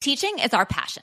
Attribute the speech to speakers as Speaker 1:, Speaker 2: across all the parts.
Speaker 1: Teaching is our passion.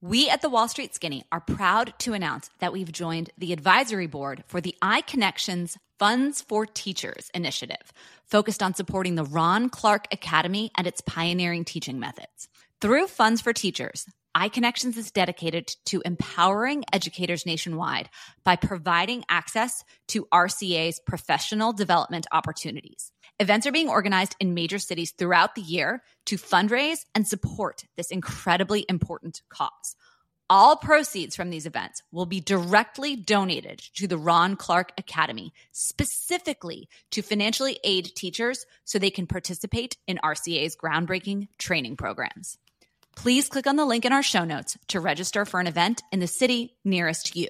Speaker 1: We at the Wall Street Skinny are proud to announce that we've joined the advisory board for the iConnections Funds for Teachers initiative, focused on supporting the Ron Clark Academy and its pioneering teaching methods. Through Funds for Teachers, iConnections is dedicated to empowering educators nationwide by providing access to RCA's professional development opportunities. Events are being organized in major cities throughout the year to fundraise and support this incredibly important cause. All proceeds from these events will be directly donated to the Ron Clark Academy, specifically to financially aid teachers so they can participate in RCA's groundbreaking training programs. Please click on the link in our show notes to register for an event in the city nearest you.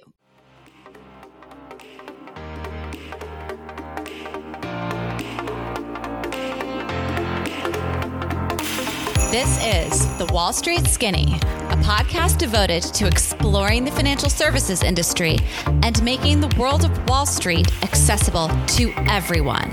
Speaker 1: This is The Wall Street Skinny, a podcast devoted to exploring the financial services industry and making the world of Wall Street accessible to everyone.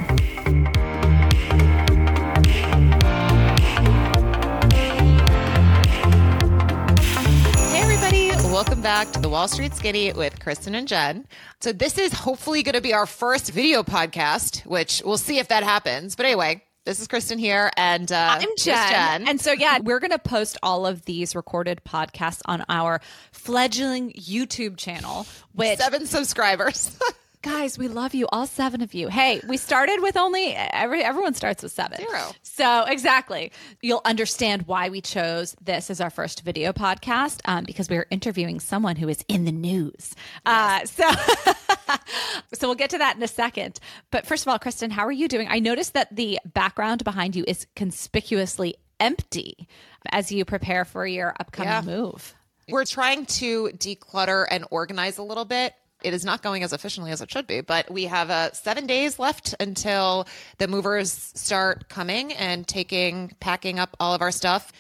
Speaker 2: Hey, everybody. Welcome back to the Wall Street Skinny with Kristen and Jen. So, this is hopefully going to be our first video podcast, which we'll see if that happens. But anyway, this is Kristen here, and uh,
Speaker 1: I'm Jen.
Speaker 2: Jen.
Speaker 1: And so, yeah, we're going to post all of these recorded podcasts on our fledgling YouTube channel, which,
Speaker 2: seven subscribers.
Speaker 1: guys, we love you, all seven of you. Hey, we started with only, every, everyone starts with seven.
Speaker 2: Zero.
Speaker 1: So, exactly. You'll understand why we chose this as our first video podcast um, because we are interviewing someone who is in the news. Uh, so, so we'll get to that in a second. But first of all, Kristen, how are you doing? I noticed that the background behind you is conspicuously empty as you prepare for your upcoming
Speaker 2: Yeah.
Speaker 1: move.
Speaker 2: We're trying to declutter and organize a little bit. It is not going as efficiently as it should be, but we have uh, seven days left until the movers start coming and taking, packing up all of our stuff.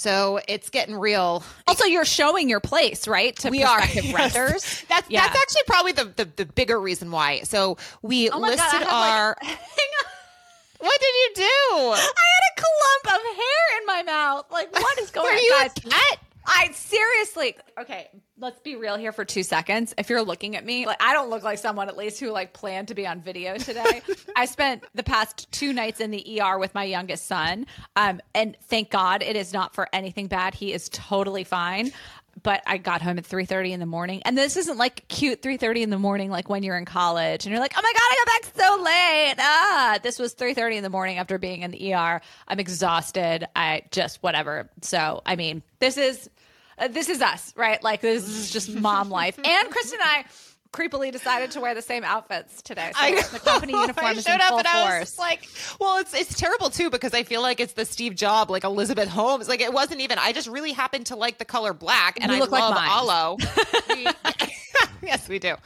Speaker 2: So it's getting real.
Speaker 1: Also, you're showing your place, right? To
Speaker 2: we are
Speaker 1: prospective
Speaker 2: yes.
Speaker 1: renters.
Speaker 2: That's
Speaker 1: Yeah.
Speaker 2: that's actually probably the, the the bigger reason why. So we
Speaker 1: Oh God,
Speaker 2: listed
Speaker 1: like-
Speaker 2: our.
Speaker 1: Hang on.
Speaker 2: what did you do?
Speaker 1: I had a clump of hair in my mouth. Like, what is going
Speaker 2: Are
Speaker 1: on,
Speaker 2: you a cat?
Speaker 1: I seriously. Okay, let's be real here for two seconds. If you're looking at me, like I don't look like someone at least who like planned to be on video today. I spent the past two nights in the ER with my youngest son, um, and thank God it is not for anything bad. He is totally fine. But I got home at three thirty in the morning, and this isn't like cute three thirty in the morning, like when you're in college and you're like, "Oh my god, I got back so late!" Ah, this was three thirty in the morning after being in the ER. I'm exhausted. I just whatever. So I mean, this is uh, this is us, right? Like this is just mom life. And Kristen and I creepily decided to wear the same outfits today. So
Speaker 2: I
Speaker 1: the company uniform
Speaker 2: I
Speaker 1: is
Speaker 2: showed
Speaker 1: in
Speaker 2: up
Speaker 1: full
Speaker 2: and I was
Speaker 1: force.
Speaker 2: like, well, it's it's terrible too because I feel like it's the Steve Job, like Elizabeth Holmes. Like it wasn't even. I just really happened to like the color black, and
Speaker 1: You
Speaker 2: I
Speaker 1: look like
Speaker 2: love
Speaker 1: mine.
Speaker 2: aloe. Yes, we do.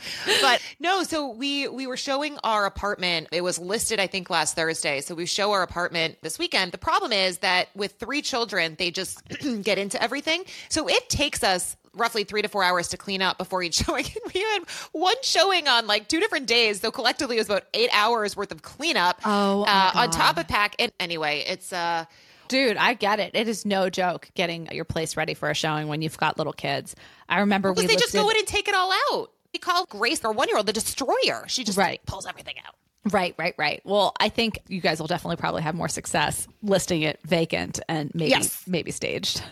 Speaker 2: But no, so we we were showing our apartment. It was listed, I think, last Thursday. So we show our apartment this weekend. The problem is that with three children, they just get into everything. So it takes us roughly three to four hours to clean up before each showing. we had one showing on like two different days. So collectively, it was about eight hours worth of cleanup.
Speaker 1: Oh, my
Speaker 2: uh, on top of pack. And anyway, it's uh.
Speaker 1: Dude, I get it. It is no joke getting your place ready for a showing when you've got little kids. I remember we
Speaker 2: Because they just go in and take it all out. We call Grace, our one year old, the destroyer. She just
Speaker 1: Right.
Speaker 2: pulls everything out.
Speaker 1: Right, right, right. Well, I think you guys will definitely probably have more success listing it vacant and maybe
Speaker 2: Yes.
Speaker 1: maybe staged.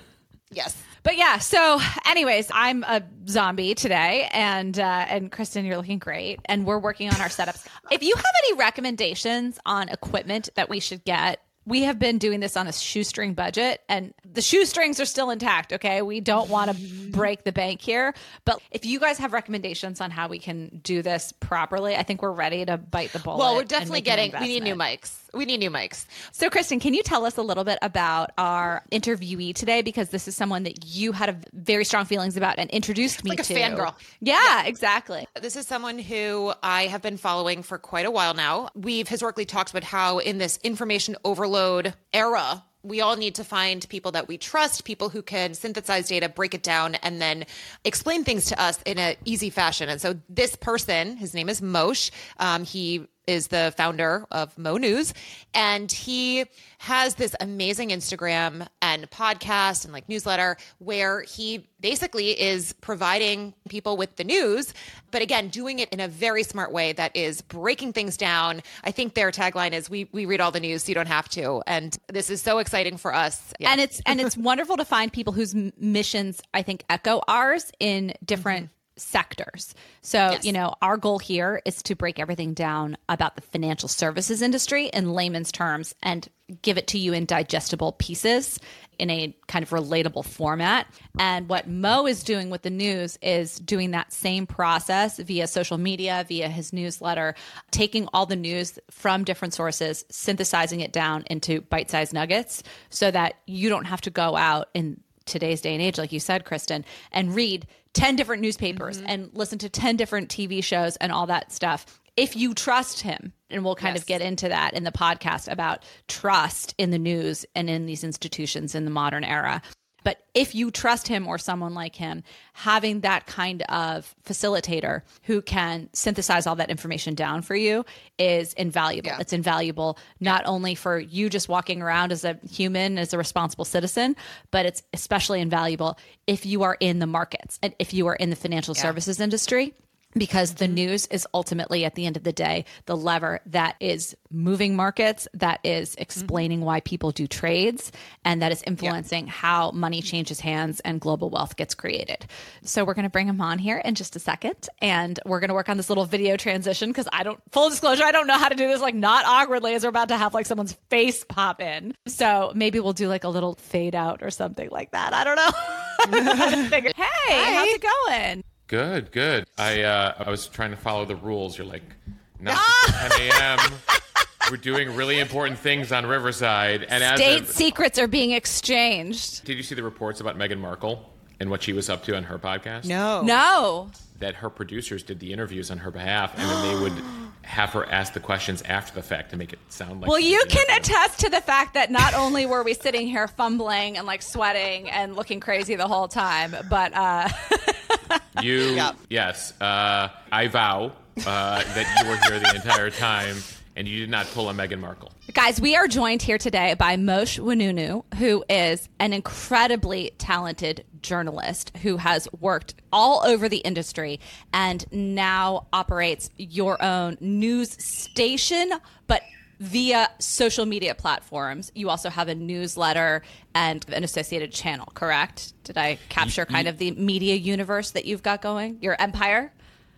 Speaker 2: Yes.
Speaker 1: But yeah, so anyways, I'm a zombie today and uh and Kristen, you're looking great and we're working on our setups. If you have any recommendations on equipment that we should get, we have been doing this on a shoestring budget and the shoestrings are still intact, okay? We don't want to break the bank here, but if you guys have recommendations on how we can do this properly, I think we're ready to bite the bullet.
Speaker 2: Well, we're definitely getting. We need new mics. We need new mics.
Speaker 1: So, Kristen, can you tell us a little bit about our interviewee today? Because this is someone that you had a very strong feelings about and introduced me to.
Speaker 2: Like a fangirl.
Speaker 1: Yeah, exactly.
Speaker 2: This is someone who I have been following for quite a while now. We've historically talked about how in this information overload era, we all need to find people that we trust, people who can synthesize data, break it down, and then explain things to us in an easy fashion. And so this person, his name is Mosheh. Um, he is the founder of Mo News, and he has this amazing Instagram and podcast and like newsletter where he basically is providing people with the news, but again, doing it in a very smart way that is breaking things down. I think their tagline is "We we read all the news, so you don't have to," and this is so exciting for us.
Speaker 1: Yeah. And it's and it's wonderful to find people whose missions I think echo ours in different. Mm-hmm sectors. So, yes. you know, our goal here is to break everything down about the financial services industry in layman's terms and give it to you in digestible pieces in a kind of relatable format. And what Mo is doing with the news is doing that same process via social media, via his newsletter, taking all the news from different sources, synthesizing it down into bite sized nuggets so that you don't have to go out in today's day and age, like you said, Kristen, and read 10 different newspapers mm-hmm. and listen to 10 different TV shows and all that stuff. If you trust him, and we'll kind yes. of get into that in the podcast about trust in the news and in these institutions in the modern era. But if you trust him or someone like him, having that kind of facilitator who can synthesize all that information down for you is invaluable. Yeah. It's invaluable not only for you just walking around as a human, as a responsible citizen, but it's especially invaluable if you are in the markets and if you are in the financial yeah. services industry because the news is ultimately at the end of the day the lever that is moving markets that is explaining mm-hmm. why people do trades and that is influencing yeah. how money changes hands and global wealth gets created so we're going to bring him on here in just a second and we're going to work on this little video transition because i don't full disclosure i don't know how to do this like not awkwardly as we're about to have like someone's face pop in so maybe we'll do like a little fade out or something like that i don't know hey Hi. how's it going
Speaker 3: Good, good. I uh, I was trying to follow the rules. You're like, not 10 a.m. We're doing really important things on Riverside,
Speaker 1: and state secrets are being exchanged.
Speaker 3: Did you see the reports about Meghan Markle and what she was up to on her podcast?
Speaker 2: No,
Speaker 1: no.
Speaker 3: That her producers did the interviews on her behalf, and then they would have her ask the questions after the fact to make it sound like.
Speaker 1: Well, you can attest to the fact that not only were we sitting here fumbling and like sweating and looking crazy the whole time, but. uh
Speaker 3: You, yep. yes. Uh, I vow uh, that you were here the entire time and you did not pull a Meghan Markle.
Speaker 1: Guys, we are joined here today by Mosheh Oinounou, who is an incredibly talented journalist who has worked all over the industry and now operates your own news station, but via social media platforms. You also have a newsletter and an associated channel, correct? Did I capture kind of the media universe that you've got going? Your empire?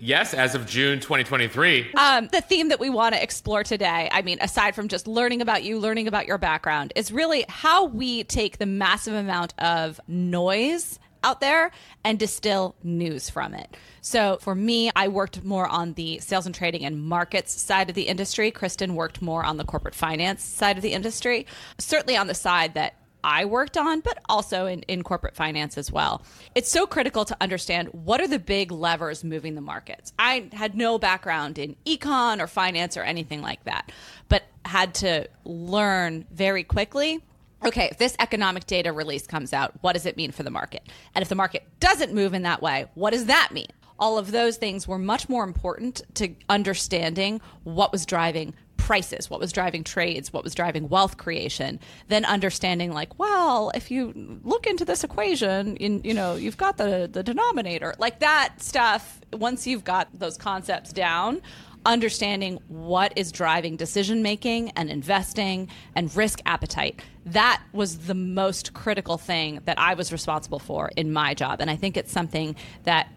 Speaker 3: Yes, as of June 2023.
Speaker 1: Um, the theme that we want to explore today, I mean, aside from just learning about you, learning about your background, is really how we take the massive amount of noise out there and distill news from it. So for me, I worked more on the sales and trading and markets side of the industry. Kristen worked more on the corporate finance side of the industry, certainly on the side that I worked on, but also in, in corporate finance as well. It's so critical to understand what are the big levers moving the markets. I had no background in econ or finance or anything like that, but had to learn very quickly okay, if this economic data release comes out, what does it mean for the market? And if the market doesn't move in that way, what does that mean? All of those things were much more important to understanding what was driving prices, what was driving trades, what was driving wealth creation, then understanding like, well, if you look into this equation, in, you know, you've got the the denominator. Like that stuff, once you've got those concepts down, understanding what is driving decision making and investing and risk appetite. That was the most critical thing that I was responsible for in my job. And I think it's something that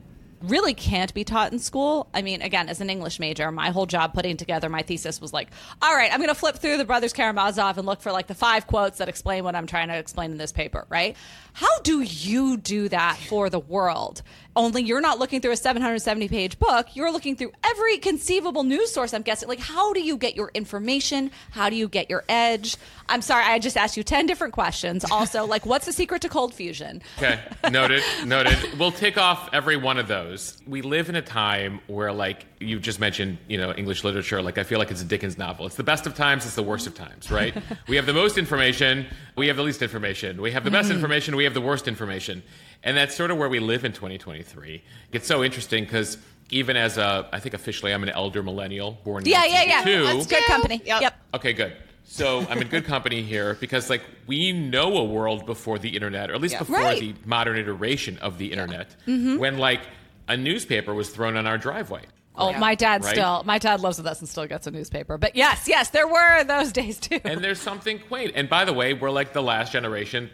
Speaker 1: really can't be taught in school. I mean, again, as an English major, my whole job putting together my thesis was like, all right, I'm going to flip through the Brothers Karamazov and look for like the five quotes that explain what I'm trying to explain in this paper, right? How do you do that for the world? Only you're not looking through a 770 page book. You're looking through every conceivable news source, I'm guessing. Like, how do you get your information? How do you get your edge? I'm sorry, I just asked you 10 different questions. Also, like, what's the secret to cold fusion?
Speaker 3: Okay, noted, noted. We'll tick off every one of those. We live in a time where, like, you just mentioned, you know, English literature. Like, I feel like it's a Dickens novel. It's the best of times, it's the worst of times, right? we have the most information, we have the least information. We have the best mm. information, we have the worst information. And that's sort of where we live in 2023. It's so interesting because even as a, I think officially I'm an elder millennial born in
Speaker 1: Yeah, yeah, yeah.
Speaker 3: 1982.
Speaker 1: That's good company.
Speaker 2: Yep.
Speaker 1: Yep.
Speaker 3: Okay, good. So I'm in good company here because, like, we know a world before the internet, or at least
Speaker 2: Yeah.
Speaker 3: before
Speaker 1: Right.
Speaker 3: the modern iteration of the internet, mm-hmm. when like a newspaper was thrown on our driveway.
Speaker 1: Oh,
Speaker 2: Yeah.
Speaker 1: my dad
Speaker 3: Right?
Speaker 1: still, my dad lives with us and still gets a newspaper. But yes, yes, there were those days too.
Speaker 3: And there's something quaint. And by the way, we're like the last generation.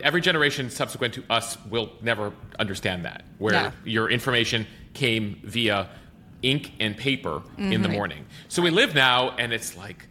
Speaker 3: Every generation subsequent to us will never understand that, where
Speaker 1: No.
Speaker 3: your information came via ink and paper in
Speaker 1: Mm-hmm.
Speaker 3: the morning. So we live now, and it's like,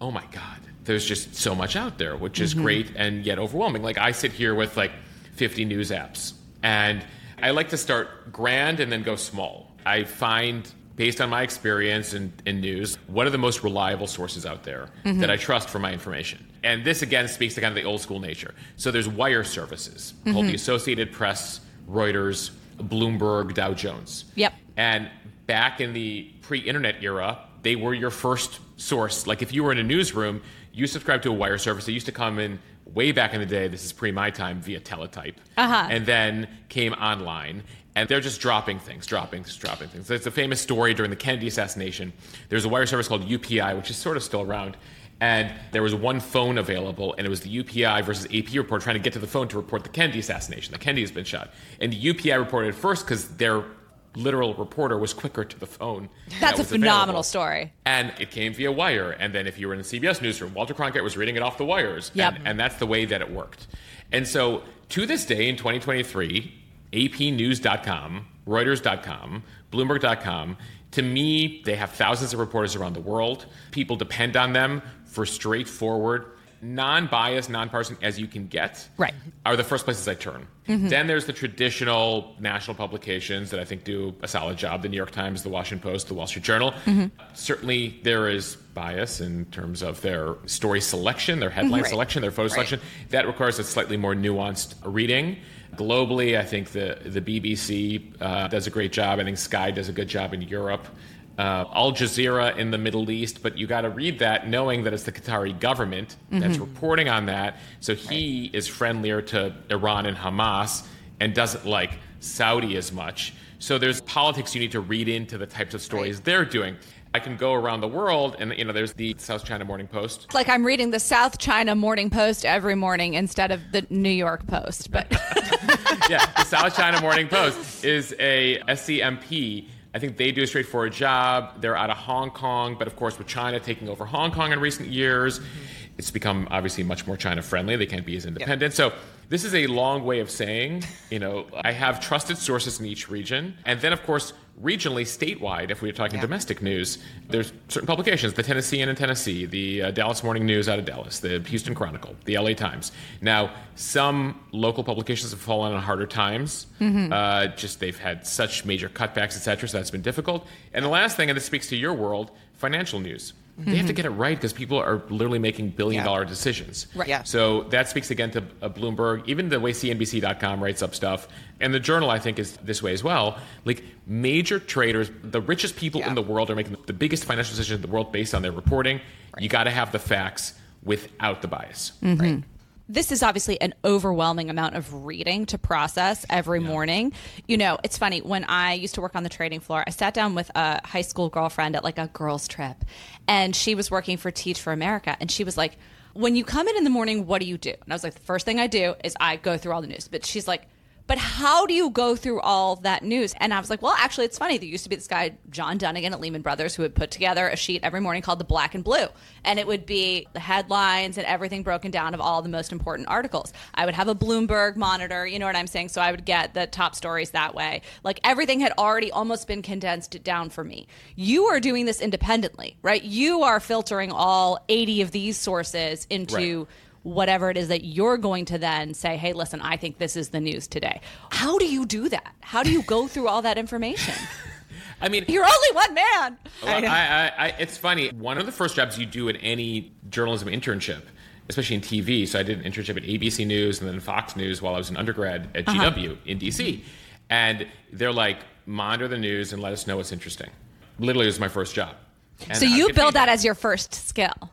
Speaker 3: oh my God, there's just so much out there, which
Speaker 1: Mm-hmm.
Speaker 3: is great and yet overwhelming. Like I sit here with like 50 news apps, and I like to start grand and then go small. I find based on my experience in, in news, what are the most reliable sources out there that I trust for my information? And this again speaks to kind of the old school nature. So there's wire services called the Associated Press, Reuters, Bloomberg, Dow Jones.
Speaker 1: Yep.
Speaker 3: And back in the pre-internet era, they were your first source. Like if you were in a newsroom, you subscribed to a wire service. It used to come in way back in the day. This is pre my time via teletype,
Speaker 1: Uh-huh.
Speaker 3: and then came online. And they're just dropping things, dropping things, dropping things. There's a famous story during the Kennedy assassination. There's a wire service called UPI, which is sort of still around. And there was one phone available, and it was the UPI versus AP report trying to get to the phone to report the Kennedy assassination. The Kennedy has been shot. And the UPI reported first because their literal reporter was quicker to the phone.
Speaker 1: That's
Speaker 3: that
Speaker 1: a phenomenal
Speaker 3: available.
Speaker 1: story.
Speaker 3: And it came via wire. And then if you were in the CBS newsroom, Walter Cronkite was reading it off the wires.
Speaker 1: Yep.
Speaker 3: And, and that's the way that it worked. And so to this day in 2023, APnews.com, Reuters.com, Bloomberg.com, to me, they have thousands of reporters around the world. People depend on them for straightforward, non biased, nonpartisan as you can get.
Speaker 1: Right.
Speaker 3: Are the first places I turn. Mm-hmm. Then there's the traditional national publications that I think do a solid job the New York Times, the Washington Post, the Wall Street Journal. Mm-hmm. Certainly, there is bias in terms of their story selection, their headline mm-hmm.
Speaker 1: Right.
Speaker 3: selection, their photo selection. That requires a slightly more nuanced reading. Globally, I think the, the BBC uh, does a great job. I think Sky does a good job in Europe. Uh, Al Jazeera in the Middle East, but you got to read that knowing that it's the Qatari government that's reporting on that. So he is friendlier to Iran and Hamas and doesn't like Saudi as much. So there's politics you need to read into the types of stories they're doing. I can go around the world, and you know, there's the South China Morning Post.
Speaker 1: It's like I'm reading the South China Morning Post every morning instead of the New York Post. But
Speaker 3: yeah, the South China Morning Post is a SCMP. I think they do a straightforward job. They're out of Hong Kong, but of course, with China taking over Hong Kong in recent years, mm-hmm. it's become obviously much more China friendly. They can't be as independent. So, this is a long way of saying, you know, I have trusted sources in each region. And then, of course, regionally, statewide, if we're talking domestic news, there's certain publications the Tennessean in Tennessee, the uh, Dallas Morning News out of Dallas, the Houston Chronicle, the LA Times. Now, some local publications have fallen on harder times. Uh, just they've had such major cutbacks, et cetera, so that's been difficult. And the last thing, and this speaks to your world, financial news. They have to get it right because people are literally making billion
Speaker 2: Yeah.
Speaker 3: dollar decisions.
Speaker 1: Right.
Speaker 2: Yeah.
Speaker 3: So that speaks again to uh, Bloomberg, even the way CNBC.com writes up stuff. And the journal, I think, is this way as well. Like major traders, the richest people
Speaker 2: Yeah.
Speaker 3: in the world are making the biggest financial decisions in the world based on their reporting. You got to have the facts without the bias. Mm-hmm.
Speaker 2: Right.
Speaker 1: this is obviously an overwhelming amount of reading to process every morning. You know, it's funny when I used to work on the trading floor, I sat down with a high school girlfriend at like a girls' trip, and she was working for Teach for America, and she was like, "When you come in in the morning, what do you do?" And I was like, "The first thing I do is I go through all the news." But she's like. But how do you go through all that news? And I was like, well, actually, it's funny. There used to be this guy, John Dunnigan at Lehman Brothers, who would put together a sheet every morning called the Black and Blue. And it would be the headlines and everything broken down of all the most important articles. I would have a Bloomberg monitor, you know what I'm saying? So I would get the top stories that way. Like everything had already almost been condensed down for me. You are doing this independently, right? You are filtering all 80 of these sources into.
Speaker 3: Right
Speaker 1: whatever it is that you're going to then say, hey, listen, I think this is the news today. How do you do that? How do you go through all that information?
Speaker 3: I mean,
Speaker 1: You're only one man.
Speaker 3: Well, I, I, I, it's funny. One of the first jobs you do in any journalism internship, especially in TV. So I did an internship at ABC News and then Fox News while I was an undergrad at uh-huh. GW in DC. And they're like, monitor the news and let us know what's interesting. Literally, it was my first job. And
Speaker 1: So you build that as your first skill.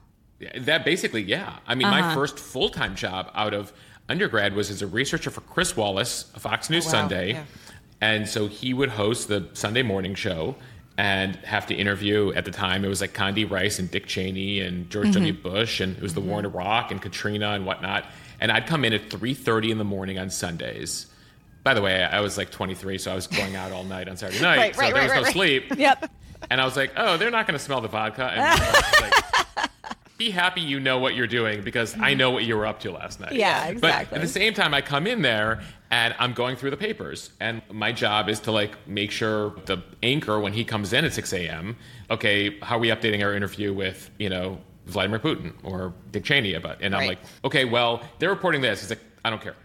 Speaker 3: That basically, yeah. I mean, my first full time job out of undergrad was as a researcher for Chris Wallace, Fox News
Speaker 2: wow.
Speaker 3: Sunday.
Speaker 2: Yeah.
Speaker 3: And so he would host the Sunday morning show and have to interview at the time it was like Condi Rice and Dick Cheney and George
Speaker 2: Mm-hmm.
Speaker 3: W. Bush and it was the war in Iraq and Katrina and whatnot. And I'd come in at 3:30 in the morning on Sundays. By the way, I was like 23, so I was going out all night on Saturday night,
Speaker 2: Right,
Speaker 3: so
Speaker 2: right,
Speaker 3: there was no
Speaker 2: right,
Speaker 3: sleep.
Speaker 1: Yep.
Speaker 3: And I was like, oh, they're not going to smell the vodka. And I was like, be happy you know what you're doing because I know what you were up to last night.
Speaker 1: Yeah, exactly.
Speaker 3: But at the same time, I come in there and I'm going through the papers. And my job is to like make sure the anchor, when he comes in at 6 a.m., okay, how are we updating our interview with, you know, Vladimir Putin or Dick Cheney about? And I'm
Speaker 2: Right.
Speaker 3: like, okay, well, they're reporting this. He's like, I don't care.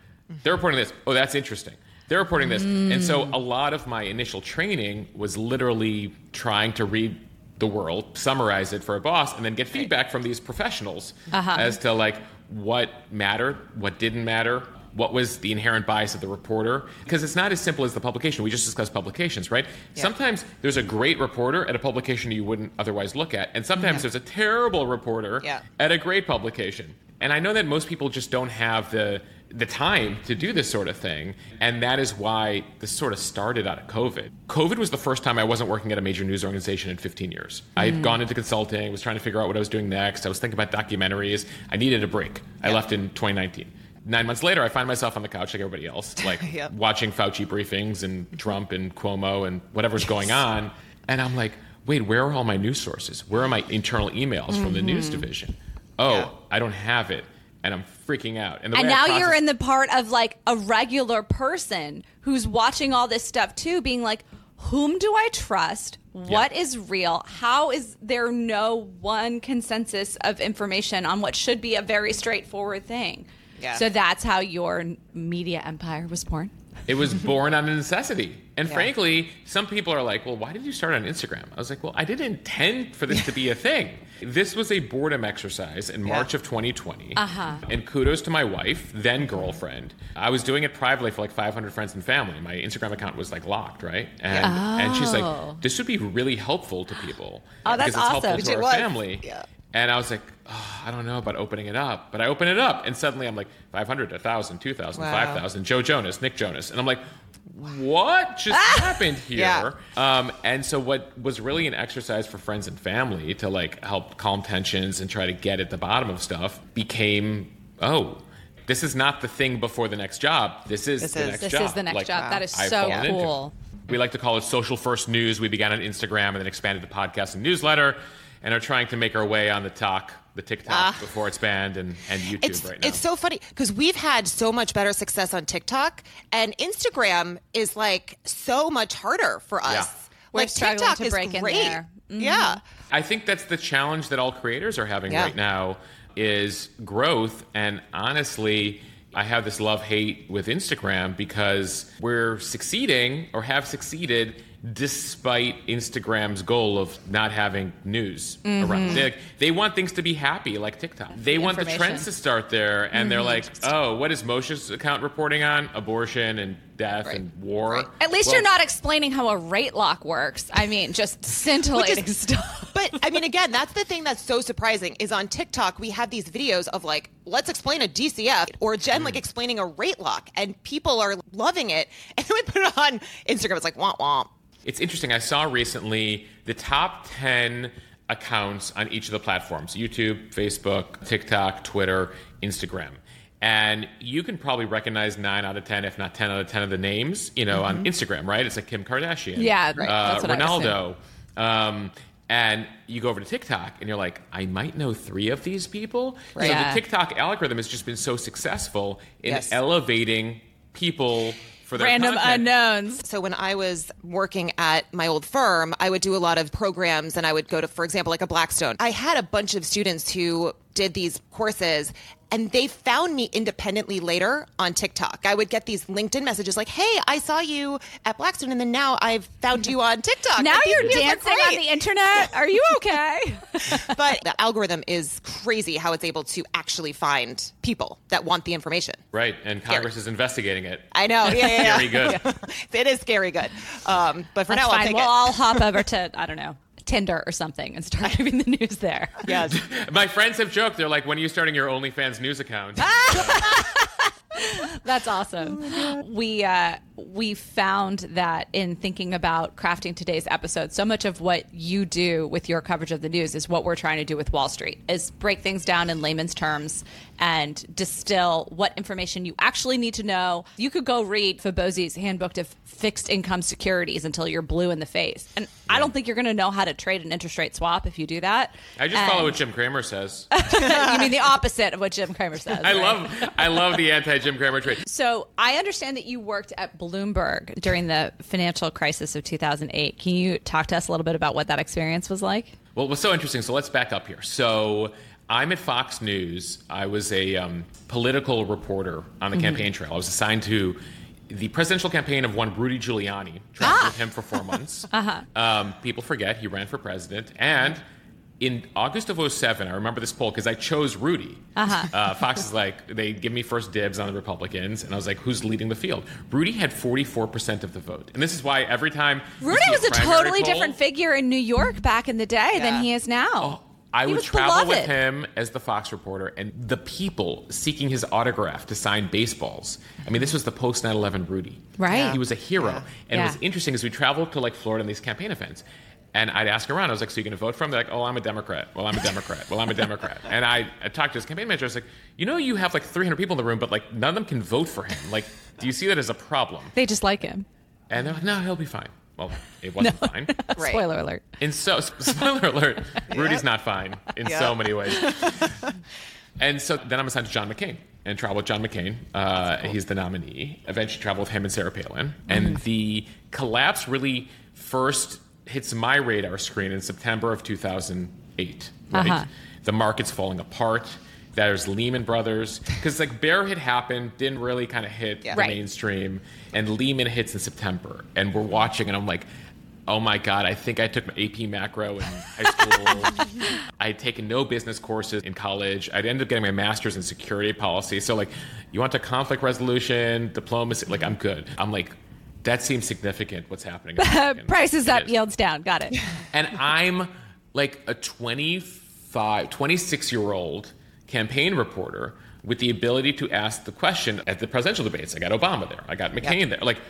Speaker 3: They're reporting this. Oh, that's interesting. They're reporting this. And so a lot of my initial training was literally trying to read the world, summarize it for a boss, and then get feedback from these professionals uh-huh. as to like what mattered, what didn't matter, what was the inherent bias of the reporter. Because it's not as simple as the publication. We just discussed publications, right? Sometimes there's a great reporter at a publication you wouldn't otherwise look at, and sometimes there's a terrible reporter
Speaker 2: Yeah.
Speaker 3: at a great publication. And I know that most people just don't have the the time to do this sort of thing, and that is why this sort of started out of COVID. COVID was the first time I wasn't working at a major news organization in 15 years. I had mm. gone into consulting, was trying to figure out what I was doing next. I was thinking about documentaries. I needed a break. I left in 2019. Nine months later, I find myself on the couch like everybody else, like
Speaker 2: Yep.
Speaker 3: watching Fauci briefings and Trump and Cuomo and whatever's going on. And I'm like, wait, where are all my news sources? Where are my internal emails from the news mm-hmm. division? Oh,
Speaker 2: Yeah.
Speaker 3: I don't have it. And I'm freaking out. the
Speaker 1: And now
Speaker 3: process-
Speaker 1: you're in the part of like a regular person who's watching all this stuff too, being like, whom do I trust? What is real? How is there no one consensus of information on what should be a very straightforward thing?
Speaker 2: Yeah.
Speaker 1: So that's how your media empire was born.
Speaker 3: It was born out of necessity. And
Speaker 2: Yeah.
Speaker 3: frankly, some people are like, well, why did you start on Instagram? I was like, well, I didn't intend for this to be a thing. This was a boredom exercise in March of 2020. Uh-huh. And kudos to my wife, then girlfriend. I was doing it privately for like 500 friends and family. My Instagram account was like locked, right? And, and she's
Speaker 1: Oh.
Speaker 3: like, this would be really helpful to people.
Speaker 1: Oh, that's
Speaker 3: because it's helpful
Speaker 1: awesome.
Speaker 3: to
Speaker 2: Which
Speaker 3: our family.
Speaker 2: Yeah.
Speaker 3: And I was like, oh, I don't know about opening it up. But I open it up, and suddenly I'm like, 500, 1,000, 2,000,
Speaker 2: Wow.
Speaker 3: 5,000, Joe Jonas, Nick Jonas. And I'm like, what just happened here?
Speaker 2: Yeah.
Speaker 3: Um, and so what was really an exercise for friends and family to like help calm tensions and try to get at the bottom of stuff became, oh, this is not the thing before the next job. This is
Speaker 2: This
Speaker 3: the
Speaker 2: is-
Speaker 3: next
Speaker 1: This
Speaker 3: job.
Speaker 1: is the next
Speaker 3: Like,
Speaker 1: job. That is
Speaker 3: I've
Speaker 1: so
Speaker 3: fallen into.
Speaker 1: cool.
Speaker 3: We like to call it social first news. We began on Instagram and then expanded the podcast and newsletter and are trying to make our way on the talk, the TikTok ah. before it's banned and, and YouTube.
Speaker 2: It's,
Speaker 3: right now.
Speaker 2: it's so funny because we've had so much better success on TikTok, and Instagram is like so much harder for us.
Speaker 3: Yeah.
Speaker 1: We're
Speaker 2: like
Speaker 1: struggling
Speaker 2: TikTok
Speaker 1: to
Speaker 2: is
Speaker 1: break in
Speaker 2: great.
Speaker 1: there. Mm-hmm.
Speaker 2: Yeah,
Speaker 3: I think that's the challenge that all creators are having
Speaker 2: Yeah.
Speaker 3: right now is growth. And honestly, I have this love hate with Instagram because we're succeeding or have succeeded despite Instagram's goal of not having news mm-hmm. around. They, they want things to be happy like TikTok. They want the trends to start there, and they're mm-hmm. like, "Oh, what is Mosheh's account reporting on? Abortion and death
Speaker 2: Right.
Speaker 3: and war."
Speaker 2: Right.
Speaker 1: At least
Speaker 3: Well,
Speaker 1: you're not explaining how a rate lock works. I mean, just scintillating
Speaker 2: is-
Speaker 1: stuff.
Speaker 2: but I mean, again, that's the thing that's so surprising is on TikTok we have these videos of like, let's explain a DCF or Jen like mm. explaining a rate lock, and people are loving it. And then we put it on Instagram. It's like womp womp.
Speaker 3: It's interesting. I saw recently the top 10 accounts on each of the platforms YouTube, Facebook, TikTok, Twitter, Instagram. And you can probably recognize nine out of 10, if not 10 out of 10 of the names, you know, on Instagram, right? It's like Kim Kardashian.
Speaker 1: Yeah, right.
Speaker 3: Uh,
Speaker 1: That's what I
Speaker 3: Ronaldo. Um, and you go over to TikTok and you're like, I might know three of these people. So
Speaker 1: Yeah.
Speaker 3: the TikTok algorithm has just been so successful in
Speaker 2: Yes.
Speaker 3: elevating people for their
Speaker 1: Random
Speaker 3: content.
Speaker 1: unknowns.
Speaker 2: So when I was working at my old firm, I would do a lot of programs and I would go to, for example, like a Blackstone. I had a bunch of students who did these courses and they found me independently later on TikTok. I would get these LinkedIn messages like, "Hey, I saw you at Blackstone, and then now I've found you on TikTok."
Speaker 1: Now you're dancing on the internet. Are you okay?
Speaker 2: but the algorithm is crazy how it's able to actually find people that want the information.
Speaker 3: Right. And Congress is investigating it.
Speaker 2: I know, yeah, yeah, yeah.
Speaker 3: Very good.
Speaker 2: it is scary good. Um, but for
Speaker 1: That's
Speaker 2: now, I'll take
Speaker 1: We'll
Speaker 2: it.
Speaker 1: all hop over to I don't know Tinder or something and start giving the news there.
Speaker 2: yes.
Speaker 3: My friends have joked. They're like, "When are you starting your OnlyFans news account?"
Speaker 1: That's awesome. Oh we uh, we found that in thinking about crafting today's episode, so much of what you do with your coverage of the news is what we're trying to do with Wall Street: is break things down in layman's terms and distill what information you actually need to know. You could go read Fabozzi's Handbook to Fixed Income Securities until you're blue in the face, and yeah. I don't think you're going to know how to trade an interest rate swap if you do that.
Speaker 3: I just and, follow what Jim Cramer says.
Speaker 1: you mean the opposite of what Jim Cramer says?
Speaker 3: I right? love I love the anti Jim Cramer trade.
Speaker 1: So I understand that you worked at Bloomberg during the financial crisis of 2008. Can you talk to us a little bit about what that experience was like?
Speaker 3: Well, it was so interesting. So let's back up here. So I'm at Fox News. I was a um, political reporter on the mm-hmm. campaign trail. I was assigned to the presidential campaign of one Rudy Giuliani. Traveled ah. with him for four months. uh-huh. um, people forget he ran for president. And in August of 07, I remember this poll because I chose Rudy. Uh-huh. Uh, Fox is like, they give me first dibs on the Republicans. And I was like, who's leading the field? Rudy had 44% of the vote. And this is why every time.
Speaker 1: Rudy was a, a totally poll, different figure in New York back in the day yeah. than he is now. Oh,
Speaker 3: I
Speaker 1: he
Speaker 3: would travel beloved. with him as the Fox reporter, and the people seeking his autograph to sign baseballs. I mean, this was the post 9 11 Rudy.
Speaker 1: Right.
Speaker 3: He was a hero. Yeah. And yeah. it was interesting as we traveled to like Florida and these campaign events. And I'd ask around, I was like, so you're going to vote for him? They're like, oh, I'm a Democrat. Well, I'm a Democrat. Well, I'm a Democrat. and I, I talked to his campaign manager. I was like, you know, you have like 300 people in the room, but like none of them can vote for him. Like, do you see that as a problem?
Speaker 1: They just like him.
Speaker 3: And they're like, no, he'll be fine. Well, it wasn't no. fine.
Speaker 1: right. Spoiler alert.
Speaker 3: And so, spoiler alert, Rudy's not fine in so many ways. and so then I'm assigned to John McCain and travel with John McCain. Uh, cool. He's the nominee. Eventually travel with him and Sarah Palin. Mm-hmm. And the collapse really first hits my radar screen in September of 2008. Right? Uh-huh. The market's falling apart. There's Lehman Brothers because like Bear had happened, didn't really kind of hit yeah. the right. mainstream, and Lehman hits in September, and we're watching, and I'm like, oh my god, I think I took my AP macro in high school. I had taken no business courses in college. I'd ended up getting my master's in security policy. So like, you want to conflict resolution, diplomacy? Like I'm good. I'm like. That seems significant. What's happening?
Speaker 1: Prices up, yields down. Got it.
Speaker 3: and I'm like a 25, 26 year old campaign reporter with the ability to ask the question at the presidential debates. I got Obama there. I got McCain yep. there. Like,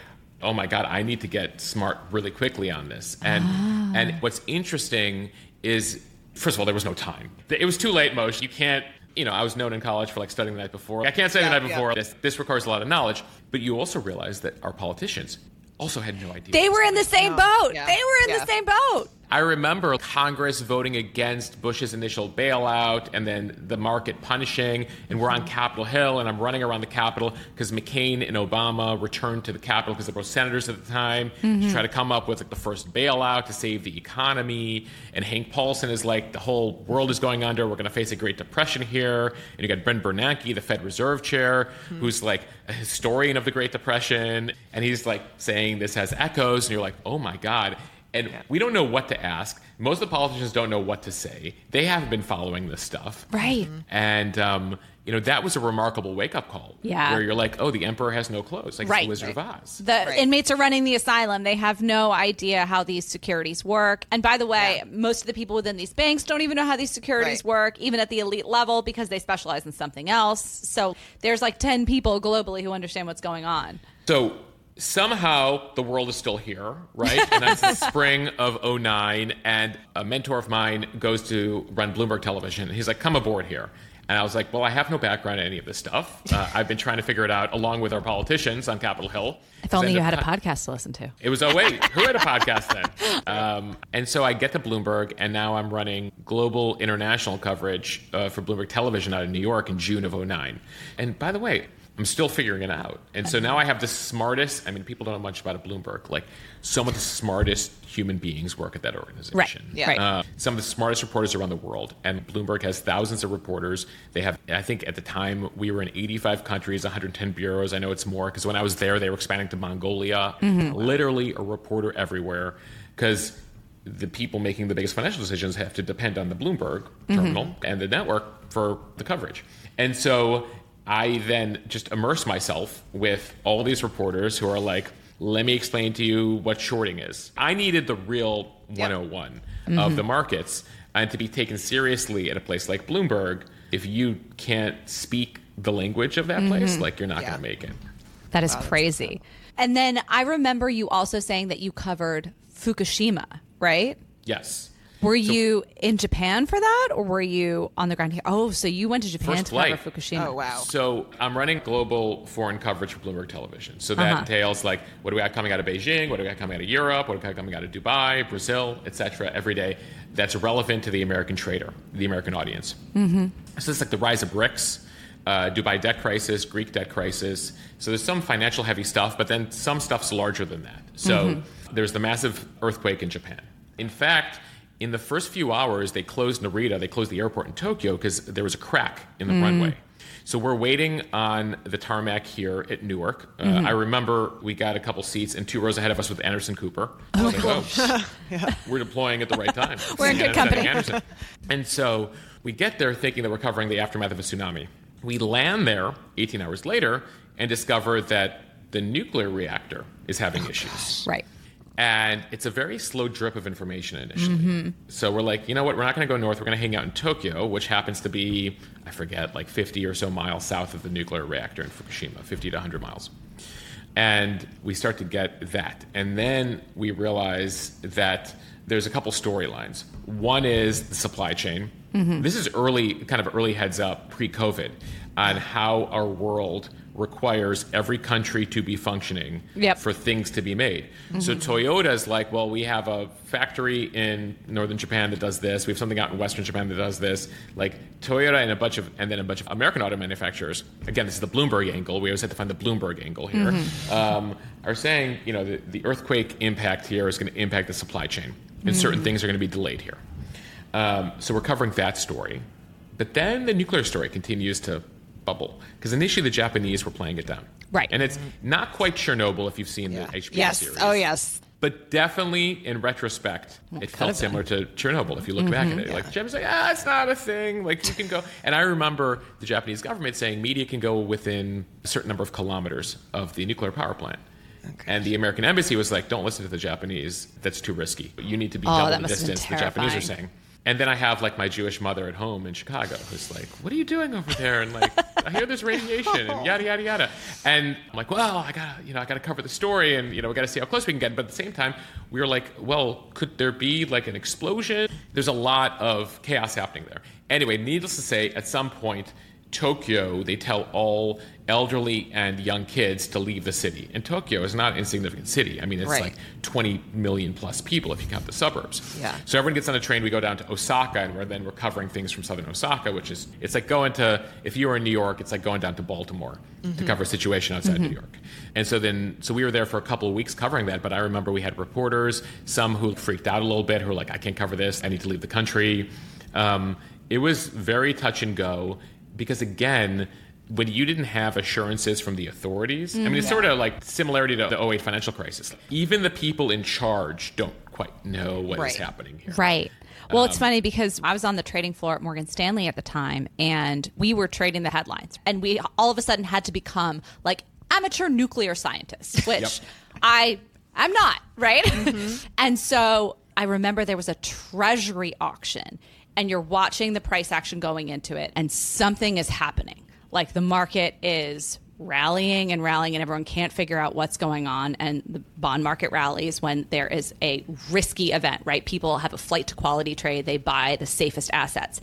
Speaker 3: oh my God, I need to get smart really quickly on this. And ah. and what's interesting is, first of all, there was no time. It was too late, Mosheh. You can't. You know, I was known in college for like studying the night before. I can't say yeah, the night before. Yeah. This, this requires a lot of knowledge. But you also realize that our politicians also had no idea.
Speaker 1: They were in the same boat. Yeah. They were in the same boat.
Speaker 3: I remember Congress voting against Bush's initial bailout and then the market punishing. And we're on Capitol Hill, and I'm running around the Capitol because McCain and Obama returned to the Capitol because they were both senators at the time mm-hmm. to try to come up with like, the first bailout to save the economy. And Hank Paulson is like, the whole world is going under. We're going to face a Great Depression here. And you got Ben Bernanke, the Fed Reserve Chair, mm-hmm. who's like a historian of the Great Depression. And he's like saying this has echoes. And you're like, oh my God and yeah. we don't know what to ask. Most of the politicians don't know what to say. They haven't been following this stuff,
Speaker 1: right? Mm-hmm.
Speaker 3: And um, you know that was a remarkable wake up call.
Speaker 1: Yeah,
Speaker 3: where you're like, oh, the emperor has no clothes, like
Speaker 1: right.
Speaker 3: the Wizard
Speaker 1: right.
Speaker 3: of Oz.
Speaker 1: The right. inmates are running the asylum. They have no idea how these securities work. And by the way, yeah. most of the people within these banks don't even know how these securities right. work, even at the elite level, because they specialize in something else. So there's like ten people globally who understand what's going on.
Speaker 3: So somehow the world is still here, right? And that's the spring of 09. And a mentor of mine goes to run Bloomberg Television. And he's like, come aboard here. And I was like, well, I have no background in any of this stuff. Uh, I've been trying to figure it out along with our politicians on Capitol Hill.
Speaker 1: If only you had a podcast to listen to.
Speaker 3: It was, oh, wait, who had a podcast then? Um, and so I get to Bloomberg, and now I'm running global international coverage uh, for Bloomberg Television out of New York in June of 09. And by the way, I'm still figuring it out. And so now I have the smartest, I mean, people don't know much about Bloomberg. Like, some of the smartest human beings work at that organization.
Speaker 1: Right. Yeah. Uh,
Speaker 3: some of the smartest reporters around the world. And Bloomberg has thousands of reporters. They have, I think at the time, we were in 85 countries, 110 bureaus. I know it's more because when I was there, they were expanding to Mongolia. Mm-hmm. Literally a reporter everywhere. Because the people making the biggest financial decisions have to depend on the Bloomberg terminal mm-hmm. and the network for the coverage. And so I then just immerse myself with all these reporters who are like, let me explain to you what shorting is. I needed the real 101 yep. mm-hmm. of the markets and to be taken seriously at a place like Bloomberg. If you can't speak the language of that place, like you're not
Speaker 2: Yeah.
Speaker 3: going to make it.
Speaker 1: That is crazy. And then I remember you also saying that you covered Fukushima, right?
Speaker 3: Yes.
Speaker 1: Were you in Japan for that, or were you on the ground here? Oh, so you went to Japan
Speaker 3: First
Speaker 1: to cover
Speaker 3: flight.
Speaker 1: Fukushima.
Speaker 2: Oh wow.
Speaker 3: So I'm running global foreign coverage for Bloomberg Television. So that
Speaker 1: Uh-huh.
Speaker 3: entails like what do we got coming out of Beijing, what do we got coming out of Europe, what do we got coming out of Dubai, Brazil, etc. Every day that's relevant to the American trader, the American audience. Mm-hmm. So it's like the rise of BRICS. Uh, Dubai debt crisis, Greek debt crisis. So there's some financial heavy stuff, but then some stuff's larger than that. So there's the massive earthquake in Japan. In fact, in the first few hours, they closed Narita, they closed the airport in Tokyo because there was a crack in the runway. So we're waiting on the tarmac here at Newark. Uh, I remember we got a couple seats and two rows ahead of us with Anderson Cooper. Was like, oh, we're deploying at the right time.
Speaker 1: We're in good company.
Speaker 3: Anderson. And so we get there thinking that we're covering the aftermath of a tsunami. We land there 18 hours later and discover that the nuclear reactor is having issues.
Speaker 1: Right.
Speaker 3: And it's a very slow drip of information initially. Mm-hmm. So we're like, you know what? We're not going to go north. We're going to hang out in Tokyo, which happens to be, I forget, like 50 or so miles south of the nuclear reactor in Fukushima, 50 to 100 miles. And we start to get that. And then we realize that there's a couple storylines. One is the supply chain. Mm-hmm. This is early, kind of early heads up pre COVID on how our world requires every country to be functioning
Speaker 1: Yep.
Speaker 3: for things to be made. So Toyota's like, well, we have a factory in northern Japan that does this. We have something out in western Japan that does this. Like Toyota and a bunch of, and then a bunch of American auto manufacturers. Again, this is the Bloomberg angle. We always have to find the Bloomberg angle here. Um, are saying, you know, the, the earthquake impact here is going to impact the supply chain, and certain things are going to be delayed here. Um, so we're covering that story. But then the nuclear story continues to bubble because initially the Japanese were playing it down.
Speaker 1: Right.
Speaker 3: And it's not quite Chernobyl if you've seen
Speaker 2: Yeah.
Speaker 3: the HBO
Speaker 2: Yes.
Speaker 3: series.
Speaker 2: Oh yes.
Speaker 3: But definitely in retrospect, it felt similar to Chernobyl if you look back at it. Like, Japan's like, ah, it's not a thing. Like, you can go. And I remember the Japanese government saying media can go within a certain number of kilometers of the nuclear power plant. Okay. And the American embassy was like, don't listen to the Japanese. That's too risky. You need to be
Speaker 1: Oh,
Speaker 3: double the
Speaker 1: must have been
Speaker 3: distance, the Japanese are saying. And then I have like my Jewish mother at home in Chicago who's like, "What are you doing over there?" And like, I hear there's radiation and yada yada yada. And I'm like, "Well, I gotta, you know, I gotta cover the story, and you know, we gotta see how close we can get." But at the same time, we were like, "Well, could there be like an explosion?" There's a lot of chaos happening there. Anyway, needless to say, at some point, Tokyo, they tell all elderly and young kids to leave the city. And Tokyo is not an insignificant city. I mean, it's
Speaker 2: Right.
Speaker 3: like 20 million plus people if you count the suburbs.
Speaker 2: Yeah.
Speaker 3: So everyone gets on a train. We go down to Osaka, and we're then we're covering things from southern Osaka, which is it's like going to if you were in New York, it's like going down to Baltimore to cover a situation outside New York. And so then so we were there for a couple of weeks covering that. But I remember we had reporters, some who freaked out a little bit, who were like, "I can't cover this. I need to leave the country." Um, it was very touch and go because again. When you didn't have assurances from the authorities, I mean, it's sort of like similarity to the 08 financial crisis. Even the people in charge don't quite know what is
Speaker 2: Right.
Speaker 3: happening here.
Speaker 1: Right. Well,
Speaker 3: Um,
Speaker 1: it's funny because I was on the trading floor at Morgan Stanley at the time and we were trading the headlines. And we all of a sudden had to become like amateur nuclear scientists, which
Speaker 3: Yep.
Speaker 1: I I'm not, right? and so I remember there was a treasury auction and you're watching the price action going into it and something is happening. Like the market is rallying and rallying and everyone can't figure out what's going on and the bond market rallies when there is a risky event right? People have a flight to quality trade. They buy the safest assets.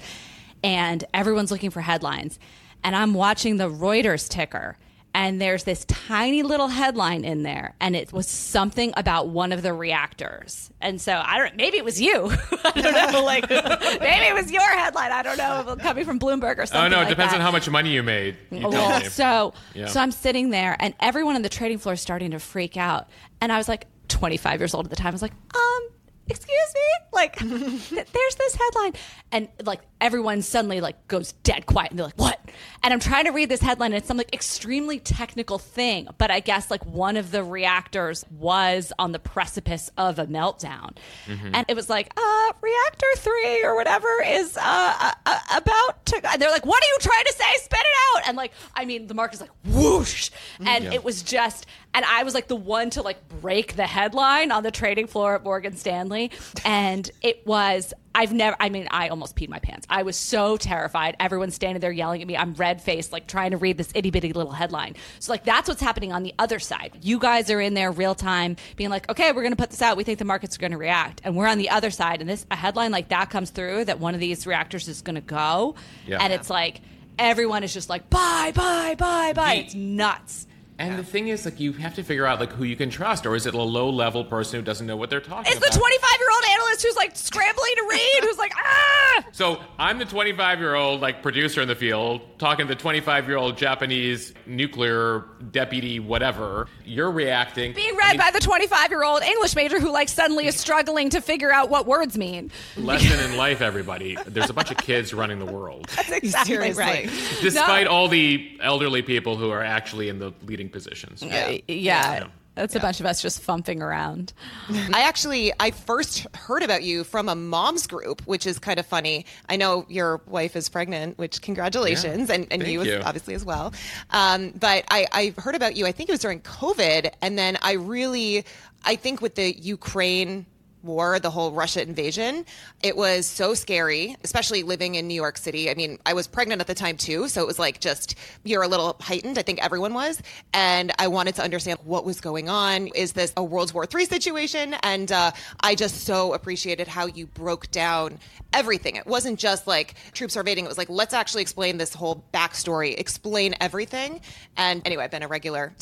Speaker 1: And everyone's looking for headlines. And i'm watching the reuters ticker and there's this tiny little headline in there and it was something about one of the reactors and so i don't maybe it was you i don't know like maybe it was your headline i don't know coming from bloomberg or something
Speaker 3: Oh no, it
Speaker 1: like
Speaker 3: depends
Speaker 1: that.
Speaker 3: on how much money you made. You
Speaker 1: Well, so
Speaker 3: Yeah.
Speaker 1: so I'm sitting there, and everyone on the trading floor is starting to freak out. And I was like 25 years old at the time. I was like, um, excuse me, like there's this headline, and like everyone suddenly like goes dead quiet, and they're like, what? And I'm trying to read this headline, and it's some like extremely technical thing, but I guess like one of the reactors was on the precipice of a meltdown, and it was like, uh, reactor three or whatever is uh, uh, uh, about to. And they're like, what are you trying to say? Spit it out! And like, I mean, the market's like whoosh, and it was just, and I was like the one to like break the headline on the trading floor at Morgan Stanley, and it was. I've never, I mean, I almost peed my pants. I was so terrified. Everyone's standing there yelling at me. I'm red faced, like trying to read this itty bitty little headline. So, like, that's what's happening on the other side. You guys are in there real time being like, okay, we're going to put this out. We think the markets are going to react. And we're on the other side. And this, a headline like that comes through that one of these reactors is going to go.
Speaker 3: Yeah.
Speaker 1: And it's like, everyone is just like, buy, buy, buy, buy.
Speaker 3: The-
Speaker 1: It's nuts.
Speaker 3: And the thing is, like, you have to figure out like who you can trust, or is it a low level person who doesn't know what they're talking
Speaker 1: It's
Speaker 3: about?
Speaker 1: It's the 25 year old analyst who's like scrambling to read, who's like, ah!
Speaker 3: So I'm the 25 year old like producer in the field talking to the 25 year old Japanese nuclear deputy, whatever. You're reacting.
Speaker 1: Being read by the 25 year old English major who like suddenly is struggling to figure out what words mean.
Speaker 3: Lesson in life, everybody. There's a bunch of kids running the world,
Speaker 1: That's exactly
Speaker 2: Seriously.
Speaker 1: right.
Speaker 3: despite
Speaker 1: No.
Speaker 3: all the elderly people who are actually in the leading positions.
Speaker 1: Uh, yeah.
Speaker 3: Yeah.
Speaker 1: That's a bunch of us just thumping around.
Speaker 2: I actually I first heard about you from a mom's group, which is kind of funny. I know your wife is pregnant, which congratulations,
Speaker 3: Yeah.
Speaker 2: and, and you,
Speaker 3: you.
Speaker 2: obviously as well. Um, but I, I heard about you. I think it was during COVID, and then I really I think with the Ukraine war, the whole Russia invasion, it was so scary, especially living in New York City. I mean, I was pregnant at the time too, so it was like just you're a little heightened. I think everyone was, and I wanted to understand what was going on. Is this a World War III situation? And uh, I just so appreciated how you broke down everything. It wasn't just like troops are invading. It was like let's actually explain this whole backstory, explain everything. And anyway, I've been a regular,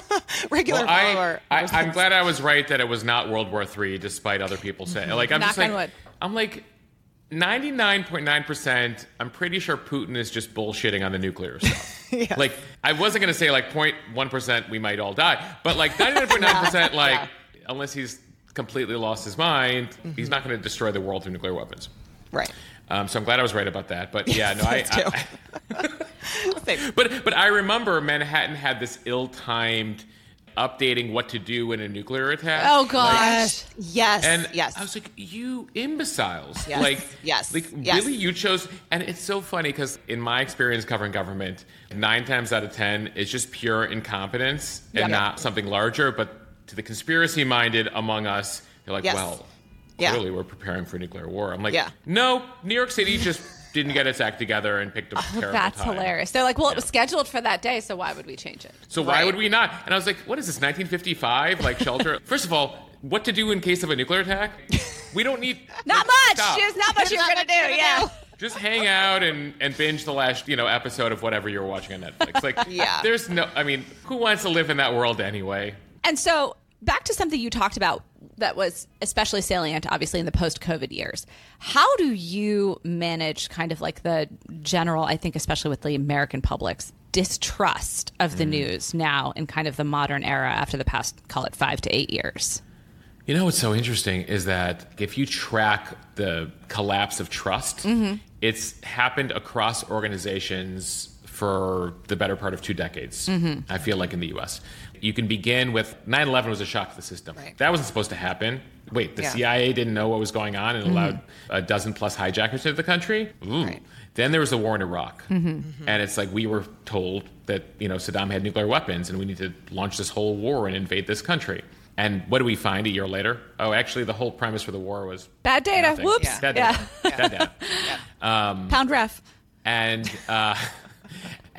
Speaker 2: regular
Speaker 3: Well, I,
Speaker 2: follower.
Speaker 3: I,
Speaker 2: ever
Speaker 3: I'm glad I was right that it was not World War III, despite other people saying. Like I'm
Speaker 1: Knock
Speaker 3: just like. I'm like, 99.9. percent I'm pretty sure Putin is just bullshitting on the nuclear stuff. Like I wasn't gonna say like 0.1 percent we might all die, but like 99.9 percent like unless he's completely lost his mind, he's not going to destroy the world through nuclear weapons.
Speaker 2: right.
Speaker 3: Um, so I'm glad I was right about that. But yeah, no, I,
Speaker 2: too.
Speaker 3: I, but but I remember Manhattan had this ill-timed updating what to do in a nuclear attack.
Speaker 1: Oh, gosh.
Speaker 2: Yes.
Speaker 3: And
Speaker 2: yes.
Speaker 3: I was like, you imbeciles.
Speaker 2: Yes.
Speaker 3: Like,
Speaker 2: Yes.
Speaker 3: Like,
Speaker 2: Yes.
Speaker 3: really, you chose. And it's so funny because in my experience covering government, nine times out of 10, it's just pure incompetence and
Speaker 2: Yep.
Speaker 3: not something larger. But to the conspiracy minded among us, they're like,
Speaker 2: Yes.
Speaker 3: well,
Speaker 2: Yeah.
Speaker 3: we're preparing for nuclear war. I'm like,
Speaker 2: Yeah.
Speaker 3: no, New York City just didn't get its act together and picked a oh, terrible
Speaker 1: Oh, That's
Speaker 3: time.
Speaker 1: hilarious. They're like, well, it was scheduled for that day, so why would we change it?
Speaker 3: So why would we not? And I was like, what is this, 1955? Like shelter? First of all, what to do in case of a nuclear attack? We don't need
Speaker 1: Not
Speaker 3: like,
Speaker 1: much.
Speaker 3: stop.
Speaker 1: There's not much
Speaker 2: There's
Speaker 1: you're
Speaker 2: not
Speaker 1: going to
Speaker 2: much
Speaker 1: do.
Speaker 2: you're
Speaker 1: Yeah.
Speaker 2: gonna
Speaker 3: Just hang out and, and binge the last you know episode of whatever you're watching on Netflix. Like,
Speaker 2: Yeah.
Speaker 3: there's no. I mean, who wants to live in that world anyway?
Speaker 1: And so back to something you talked about that was especially salient, obviously, in the post COVID years. How do you manage kind of like the general, I think, especially with the American public's distrust of
Speaker 3: Mm.
Speaker 1: the news now in kind of the modern era after the past, call it five to eight years?
Speaker 3: You know what's so interesting is that if you track the collapse of trust, it's happened across organizations for the better part of two decades. I feel like in the US. You can begin with 9 11 was a shock to the system.
Speaker 2: Right.
Speaker 3: That wasn't supposed to happen. Wait, the
Speaker 2: Yeah.
Speaker 3: CIA didn't know what was going on and allowed mm-hmm. a dozen plus hijackers into the country? Ooh.
Speaker 2: Right.
Speaker 3: Then there was the war in Iraq. Mm-hmm. Mm-hmm. And it's like we were told that, you know, Saddam had nuclear weapons and we need to launch this whole war and invade this country. And what do we find a year later? Oh, actually, the whole premise for the war was
Speaker 1: Bad data.
Speaker 3: nothing.
Speaker 1: Whoops.
Speaker 2: Yeah.
Speaker 3: Bad
Speaker 1: Yeah.
Speaker 3: data. Bad data.
Speaker 1: Um, Pound ref.
Speaker 3: And uh,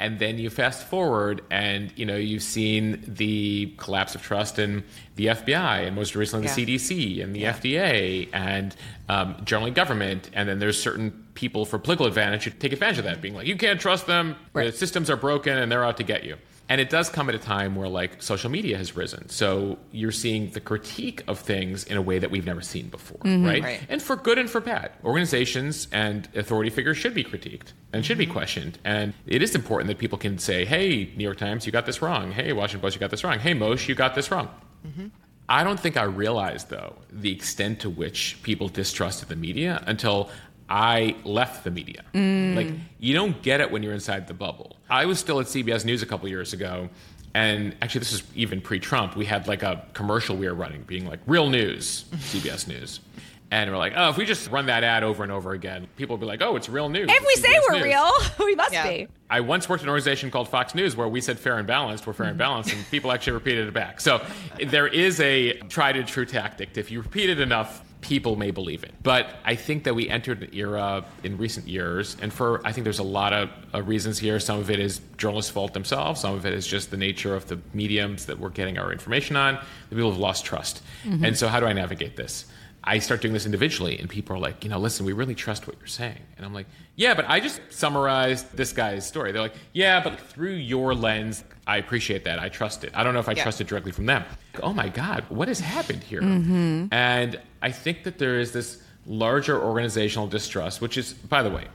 Speaker 3: and then you fast forward, and you know you've seen the collapse of trust in the FBI, and most recently the CDC and the FDA, and um, generally government. And then there's certain people for political advantage who take advantage of that, being like, you can't trust them. The systems are broken, and they're out to get you. And it does come at a time where like social media has risen. So you're seeing the critique of things in a way that we've never seen before, mm-hmm. right?
Speaker 2: Right.
Speaker 3: And for good and for bad. Organizations and authority figures should be critiqued and should be mm-hmm. questioned. And it is important that people can say, hey, New York Times, you got this wrong. Hey, Washington Post, you got this wrong. Hey, Mosheh, you got this wrong. Mm-hmm. I don't think I realized, though, the extent to which people distrusted the media until I left the media. Mm. Like, you don't get it when you're inside the bubble. I was still at CBS News a couple years ago, and actually, this is even pre Trump. We had like a commercial we were running being like, real news, CBS News. And we're like, oh, if we just run that ad over and over again, people will be like, oh, it's real news.
Speaker 1: If we
Speaker 3: It's
Speaker 1: say we're
Speaker 3: News.
Speaker 1: real, we must
Speaker 2: Yeah.
Speaker 1: be.
Speaker 3: I once worked in an organization called Fox News where we said fair and balanced, we're fair and mm-hmm. balanced, and people actually repeated it back. So there is a tried and true tactic. If you repeat it enough, people may believe it. But I think that we entered an era in recent years, and for I think there's a lot of uh, reasons here. Some of it is journalists' fault themselves. Some of it is just the nature of the mediums that we're getting our information on. The people have lost trust. Mm-hmm. And so, how do I navigate this? I start doing this individually, and people are like, you know, listen, we really trust what you're saying. And I'm like, yeah, but I just summarized this guy's story. They're like, yeah, but through your lens, I appreciate that. I trust it. I don't know if I yeah. trust it directly from them. Oh my God, what has happened here? Mm-hmm. And I think that there is this larger organizational distrust, which is, by the way,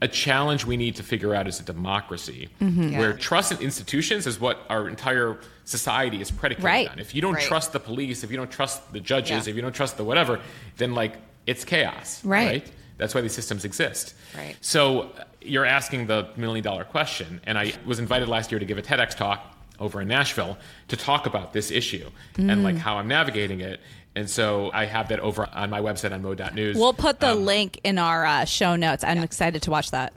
Speaker 3: a challenge we need to figure out as a democracy mm-hmm. yeah. where trust in institutions is what our entire society is predicated
Speaker 1: right.
Speaker 3: on. If you don't
Speaker 1: right.
Speaker 3: trust the police, if you don't trust the judges, yeah. if you don't trust the whatever, then like it's chaos.
Speaker 1: Right.
Speaker 3: right. That's why these systems exist.
Speaker 2: Right.
Speaker 3: So you're asking the million dollar question. And I was invited last year to give a TEDx talk over in Nashville to talk about this issue mm. and like how I'm navigating it. And so I have that over on my website on mo.news.
Speaker 1: We'll put the um, link in our uh, show notes. I'm yeah. excited to watch that.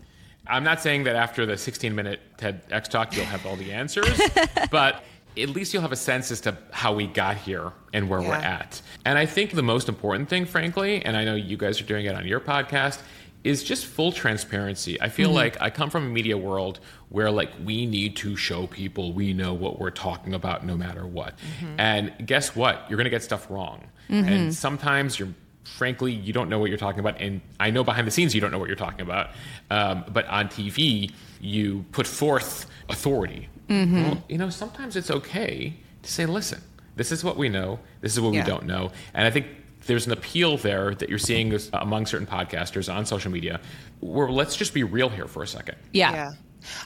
Speaker 3: I'm not saying that after the 16 minute TEDx talk you'll have all the answers, but at least you'll have a sense as to how we got here and where yeah. we're at. And I think the most important thing, frankly, and I know you guys are doing it on your podcast, is just full transparency. I feel mm-hmm. like I come from a media world where like we need to show people we know what we're talking about no matter what. Mm-hmm. And guess what? You're going to get stuff wrong. Mm-hmm. And sometimes you're frankly you don't know what you're talking about and i know behind the scenes you don't know what you're talking about um, but on tv you put forth authority mm-hmm. well, you know sometimes it's okay to say listen this is what we know this is what yeah. we don't know and i think there's an appeal there that you're seeing uh, among certain podcasters on social media where let's just be real here for a second.
Speaker 1: Yeah. yeah.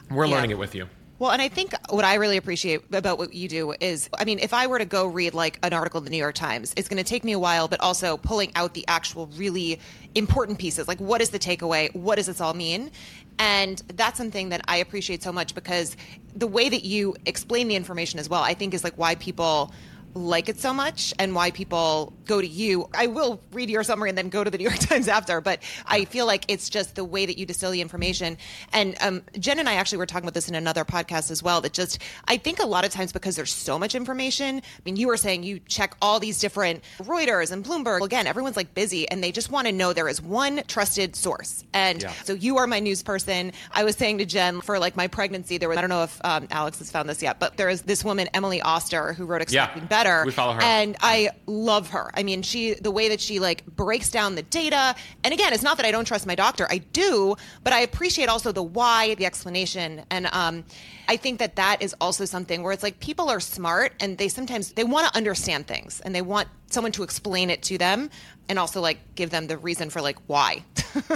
Speaker 3: We're yeah. learning it with you.
Speaker 2: Well, and I think what I really appreciate about what you do is, I mean, if I were to go read like an article in the New York Times, it's going to take me a while, but also pulling out the actual really important pieces. Like, what is the takeaway? What does this all mean? And that's something that I appreciate so much because the way that you explain the information as well, I think is like why people like it so much and why people go to you. I will read your summary and then go to the New York Times after, but I feel like it's just the way that you distill the information. And um, Jen and I actually were talking about this in another podcast as well. That just, I think a lot of times because there's so much information. I mean, you were saying you check all these different Reuters and Bloomberg. Again, everyone's like busy and they just want to know there is one trusted source. And yeah. so you are my news person. I was saying to Jen for like my pregnancy, there was, I don't know if um, Alex has found this yet, but there is this woman, Emily Oster, who wrote Expecting
Speaker 3: yeah.
Speaker 2: Better better.
Speaker 3: We follow her.
Speaker 2: And I love her. I mean, she the way that she like breaks down the data. And again, it's not that I don't trust my doctor. I do, but I appreciate also the why, the explanation. And um, I think that that is also something where it's like people are smart and they sometimes they want to understand things and they want someone to explain it to them and also like give them the reason for like why.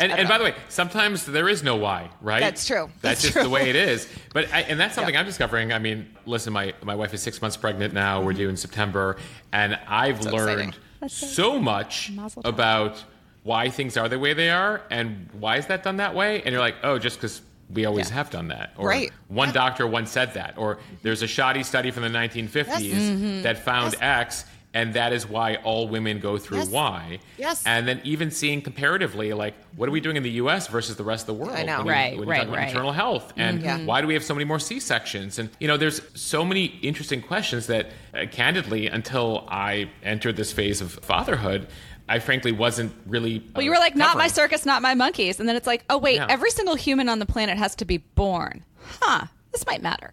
Speaker 3: and, and by the way, sometimes there is no why, right?
Speaker 2: That's true.
Speaker 3: That's, that's just true. the way it is. But I, and that's something I'm discovering. I mean, listen, my my wife is six months pregnant now. Mm-hmm. We're due in September, and I've so learned so much about why things are the way they are and why is that done that way. And you're like, oh, just because we always yeah. have done that. Or
Speaker 2: right.
Speaker 3: one yeah. doctor once said that. Or there's a shoddy study from the 1950s yes. mm-hmm. that found yes. X and that is why all women go through
Speaker 2: yes.
Speaker 3: Y.
Speaker 2: Yes.
Speaker 3: And then even seeing comparatively, like, what are we doing in the U.S. versus the rest of the world?
Speaker 2: I know.
Speaker 3: When
Speaker 1: right,
Speaker 3: we, when
Speaker 1: right,
Speaker 3: talk about
Speaker 1: right.
Speaker 3: Maternal health, and
Speaker 2: mm-hmm.
Speaker 3: why do we have so many more C sections? And you know, there's so many interesting questions that, uh, candidly, until I entered this phase of fatherhood. I frankly wasn't really. Uh,
Speaker 1: well, you were like, not my circus, not my monkeys. And then it's like, oh, wait, yeah. every single human on the planet has to be born. Huh, this might matter.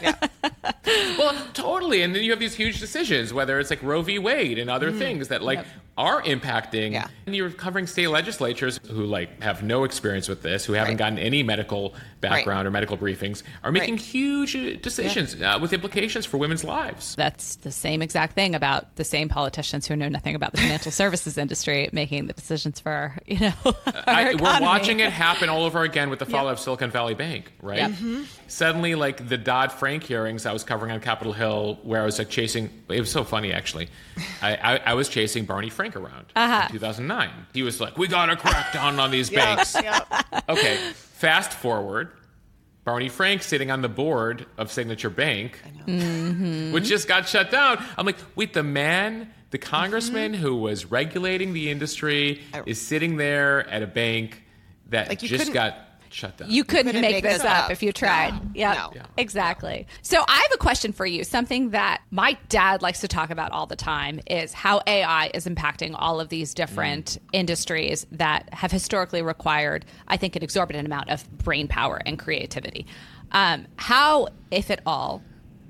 Speaker 3: Yeah. Well, totally. And then you have these huge decisions, whether it's like Roe v. Wade and other mm. things that like yep. are impacting.
Speaker 2: Yeah.
Speaker 3: And you're covering state legislatures who like have no experience with this, who haven't right. gotten any medical background right. or medical briefings, are making right. huge uh, decisions yeah. uh, with implications for women's lives.
Speaker 1: That's the same exact thing about the same politicians who know nothing about the financial services industry making the decisions for you know. I,
Speaker 3: we're watching it happen all over again with the fall yep. of Silicon Valley Bank, right?
Speaker 1: Yep. Mm-hmm.
Speaker 3: Suddenly, like the Dodd Frank hearings I was covering on Capitol Hill, where I was like chasing. It was so funny, actually. I, I, I was chasing Barney Frank around
Speaker 1: uh-huh.
Speaker 3: in 2009. He was like, "We got to crack down on these banks." Okay, fast forward. Barney Frank sitting on the board of Signature Bank, mm-hmm. which just got shut down. I'm like, wait, the man, the congressman mm-hmm. who was regulating the industry, is sitting there at a bank that
Speaker 2: like
Speaker 3: just got shut down.
Speaker 1: You couldn't,
Speaker 2: couldn't
Speaker 1: make,
Speaker 2: make
Speaker 1: this
Speaker 2: this
Speaker 1: up
Speaker 2: up.
Speaker 1: if you tried.
Speaker 2: No.
Speaker 1: Yeah,
Speaker 2: No.
Speaker 3: Yeah.
Speaker 1: exactly. So I have a question for you. Something that my dad likes to talk about all the time is how AI is impacting all of these different industries that have historically required, I think, an exorbitant amount of brain power and creativity. Um, how, if at all,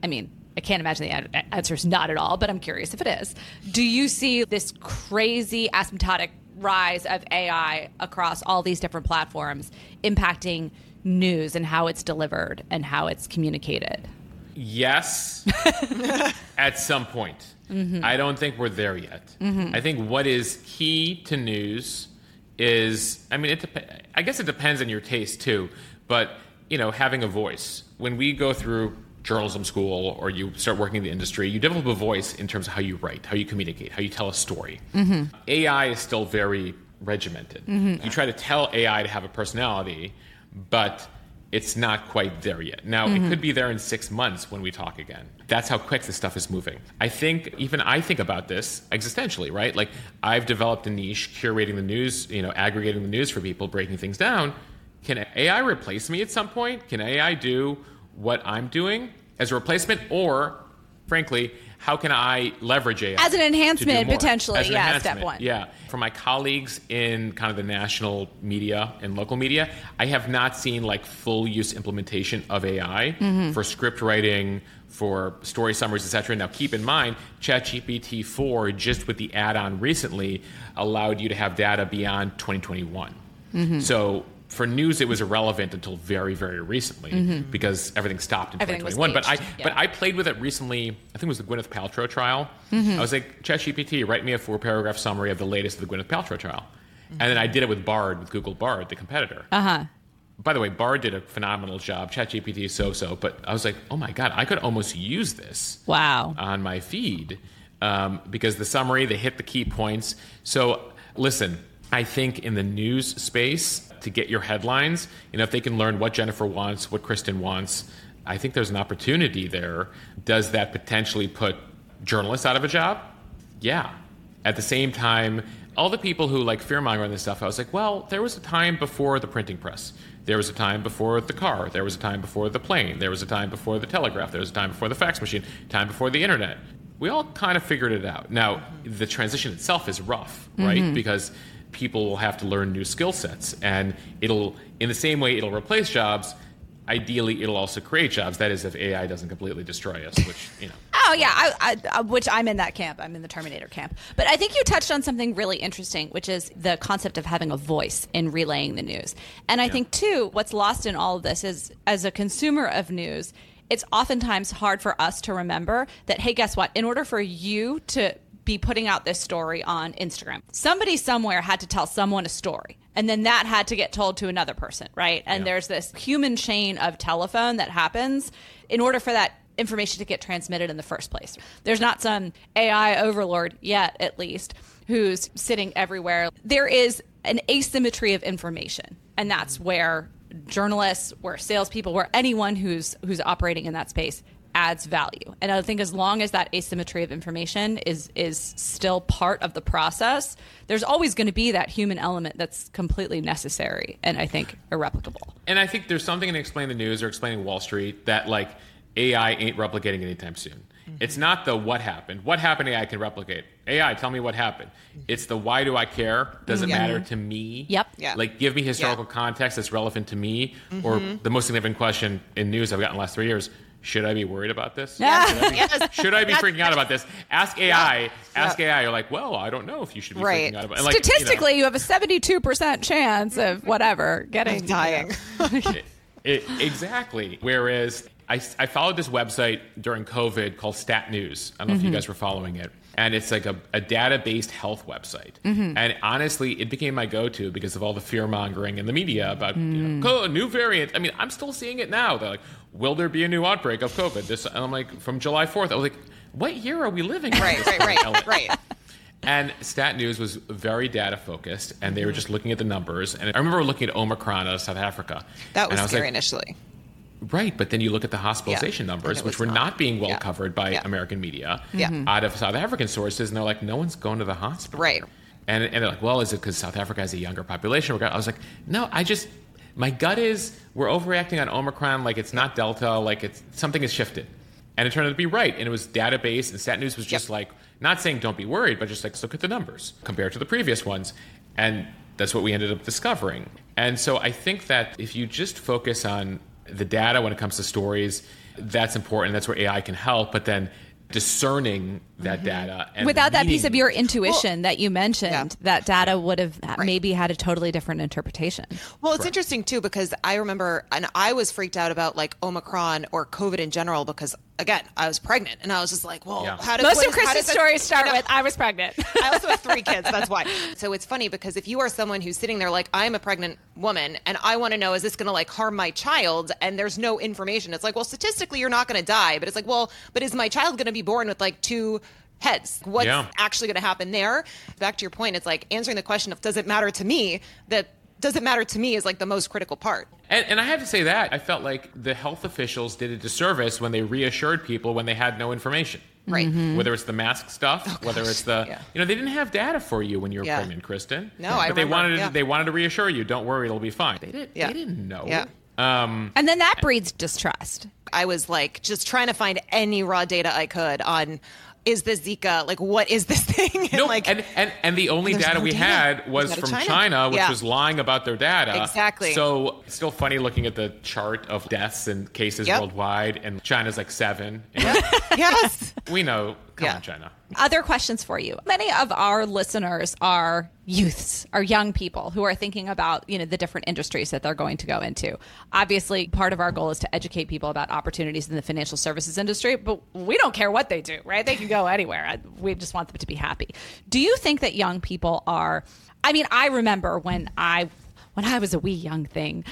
Speaker 1: I mean, I can't imagine the answer is not at all, but I'm curious if it is. Do you see this crazy asymptotic rise of AI across all these different platforms impacting news and how it's delivered and how it's communicated?
Speaker 3: Yes, at some point. Mm-hmm. I don't think we're there yet. Mm-hmm. I think what is key to news is, I mean, it dep- I guess it depends on your taste too, but you know, having a voice. When we go through journalism school or you start working in the industry, you develop a voice in terms of how you write, how you communicate, how you tell a story. Mm-hmm. AI is still very regimented. Mm-hmm. You try to tell AI to have a personality, but it's not quite there yet. Now, it mm-hmm. could be there in six months when we talk again. That's how quick this stuff is moving. I think, even I think about this existentially, right? Like, I've developed a niche curating the news, you know, aggregating the news for people, breaking things down. Can AI replace me at some point? Can AI do what I'm doing as a replacement? Or, frankly, how can I leverage AI?
Speaker 1: As an enhancement, potentially,
Speaker 3: As an
Speaker 1: yeah, step one.
Speaker 3: Yeah. For my colleagues in kind of the national media and local media, I have not seen like full use implementation of AI
Speaker 1: Mm-hmm.
Speaker 3: for script writing, for story summaries, etc. Now, keep in mind, ChatGPT 4, just with the add on recently, allowed you to have data beyond 2021.
Speaker 1: Mm-hmm.
Speaker 3: So, for news, it was irrelevant until very, very recently because everything stopped in
Speaker 1: Mm-hmm. Everything
Speaker 3: 2021. But I,
Speaker 1: aged,
Speaker 3: but. I played with it recently. I think it was the Gwyneth Paltrow trial.
Speaker 1: Mm-hmm.
Speaker 3: I was like, ChatGPT, write me a four-paragraph summary of the latest of the Gwyneth Paltrow trial. And then I did it with Bard, with Google Bard, the competitor.
Speaker 1: Uh huh.
Speaker 3: By the way, Bard did a phenomenal job. ChatGPT is so-so, but I was like, oh my god, I could almost use this
Speaker 1: Wow.
Speaker 3: on my feed um, because the summary they hit the key points. So listen, I think in the news space to get your headlines, you know, if they can learn what Jennifer wants, what Kristen wants, I think there's an opportunity there. Does that potentially put journalists out of a job? Yeah. At the same time, all the people who like fearmonger on this stuff, I was like, well, there was a time before the printing press. There was a time before the car. There was a time before the plane. There was a time before the telegraph. There was a time before the fax machine. Time before the internet. We all kind of figured it out. Now, the transition itself is rough, right? Mm-hmm. Because people will have to learn new skill sets, and it'll, in the same way, it'll replace jobs. Ideally, it'll also create jobs. That is, if AI doesn't completely destroy us, which you know.
Speaker 1: Oh yeah, I, I, which I'm in that camp. I'm in the Terminator camp. But I think you touched on something really interesting, which is the concept of having a voice in relaying the news. And I think too, what's lost in all of this is, as a consumer of news, it's oftentimes hard for us to remember that. Hey, guess what? In order for you to be putting out this story on Instagram, somebody somewhere had to tell someone a story. And then that had to get told to another person, right? And
Speaker 3: Yeah.
Speaker 1: there's this human chain of telephone that happens in order for that information to get transmitted in the first place. There's not some AI overlord yet, at least, who's sitting everywhere. There is an asymmetry of information, and that's where journalists, where salespeople, where anyone who's who's operating in that space adds value. And I think as long as that asymmetry of information is is still part of the process, there's always going to be that human element that's completely necessary and I think irreplicable.
Speaker 3: And I think there's something in explaining the news or explaining Wall Street that like AI ain't replicating anytime soon. Mm-hmm. It's not the what happened. What happened AI can replicate. AI, tell me what happened. Mm-hmm. It's the why do I care? Does it
Speaker 2: Yeah.
Speaker 3: matter to me?
Speaker 1: Yep.
Speaker 2: Yeah.
Speaker 3: Like give me historical
Speaker 2: Yeah.
Speaker 3: context that's relevant to me. Or mm-hmm. the most significant question in news I've gotten in the last three years. Should I be worried about this?
Speaker 1: Yeah.
Speaker 3: Should I be,
Speaker 2: Yes.
Speaker 3: should I be freaking out about this? Ask AI. Ask
Speaker 2: Yeah.
Speaker 3: AI. You're like, well, I don't know if you should be
Speaker 2: Right.
Speaker 3: freaking out about it. And, like, you know,
Speaker 1: Statistically, you, have a 72% chance of whatever getting
Speaker 2: I'm dying.
Speaker 3: It- it- exactly. Whereas I, I followed this website during COVID called Stat News. I don't know if you mm-hmm. guys were following it. And it's like a, a data based health website. Mm-hmm. And honestly, it became my go to because of all the fear mongering in the media about you know, mm. oh, new variant. I mean, I'm still seeing it now. They're like, will there be a new outbreak of COVID? This, and I'm like, from July 4th. I was like, what year are we living in?
Speaker 2: right, right, right, right.
Speaker 3: And Stat News was very data focused, and they were just looking at the numbers. And I remember looking at Omicron out of South Africa.
Speaker 2: That was
Speaker 3: was
Speaker 2: scary
Speaker 3: like,
Speaker 2: initially.
Speaker 3: Right, but then you look at the hospitalization
Speaker 2: Yeah,
Speaker 3: numbers, which were
Speaker 2: not.
Speaker 3: not being well
Speaker 2: Yeah.
Speaker 3: covered by
Speaker 2: Yeah.
Speaker 3: American media.
Speaker 2: Mhm.
Speaker 3: out of South African sources, and they're like, no one's going to the hospital.
Speaker 2: Right.
Speaker 3: And, and they're like, well, is it because South Africa has a younger population? I was like, no, I just, My gut is we're overreacting on Omicron like it's not Delta, like it's something has shifted. And it turned out to be right. And it was database and Stat News was just
Speaker 2: Yep.
Speaker 3: like not saying don't be worried, but just like look at the numbers compared to the previous ones. And that's what we ended up discovering. And so I think that if you just focus on the data when it comes to stories, that's important. That's where AI can help. But then discerning that mm-hmm. data and
Speaker 1: Without that piece of your intuition that you mentioned,
Speaker 2: Yeah.
Speaker 1: that data would have maybe had a totally different interpretation.
Speaker 2: Well, it's interesting too because I remember, and I was freaked out about like Omicron or COVID in general because, again, I was pregnant and I was just like, well,
Speaker 3: Yeah.
Speaker 2: how does
Speaker 1: Most
Speaker 2: what
Speaker 1: of
Speaker 2: is- how
Speaker 1: Kristen's
Speaker 2: does that-
Speaker 1: stories start
Speaker 2: I know.
Speaker 1: with "I was pregnant."
Speaker 2: I also have three kids. That's why. So it's funny because if you are someone who's sitting there like, I'm a pregnant woman and I want to know, is this going to like harm my child? And there's no information. It's like, well, statistically, you're not going to die. But it's like, well, but is my child going to be born with like two heads? What's
Speaker 3: Yeah.
Speaker 2: actually going to happen there? Back to your point, it's like answering the question of, does it matter to me? That does it matter to me is like the most critical part.
Speaker 3: And, and I have to say that I felt like the health officials did a disservice when they reassured people when they had no information.
Speaker 2: Right.
Speaker 3: Whether it's the mask stuff, whether it's the
Speaker 2: Yeah.
Speaker 3: you know they didn't have data for you when you were
Speaker 2: Yeah.
Speaker 3: pregnant, Kristen.
Speaker 2: No, I
Speaker 3: but they
Speaker 2: remember,
Speaker 3: wanted
Speaker 2: yeah.
Speaker 3: they wanted to reassure you. Don't worry, it'll be fine. They didn't.
Speaker 2: Yeah.
Speaker 3: They didn't know.
Speaker 2: Yeah.
Speaker 3: Um,
Speaker 1: and then that breeds distrust.
Speaker 2: I was like just trying to find any raw data I could on is this Zika? Like, what is this thing? And
Speaker 3: no,
Speaker 2: like,
Speaker 3: and, and and the only data
Speaker 2: no
Speaker 3: we
Speaker 2: data.
Speaker 3: had was from China,
Speaker 2: China.
Speaker 3: which
Speaker 2: Yeah.
Speaker 3: was lying about their data.
Speaker 2: Exactly.
Speaker 3: So it's still funny looking at the chart of deaths and cases
Speaker 2: Yep.
Speaker 3: worldwide, and China's like seven. And
Speaker 2: yes.
Speaker 3: we know, come
Speaker 2: Yeah.
Speaker 3: on, China.
Speaker 1: Other questions for you. Many of our listeners are youths, are young people who are thinking about, you know, the different industries that they're going to go into. Obviously, part of our goal is to educate people about opportunities in the financial services industry, but we don't care what they do, right? They can go anywhere. We just want them to be happy. Do you think that young people are I mean, I remember when I when I was a wee young thing,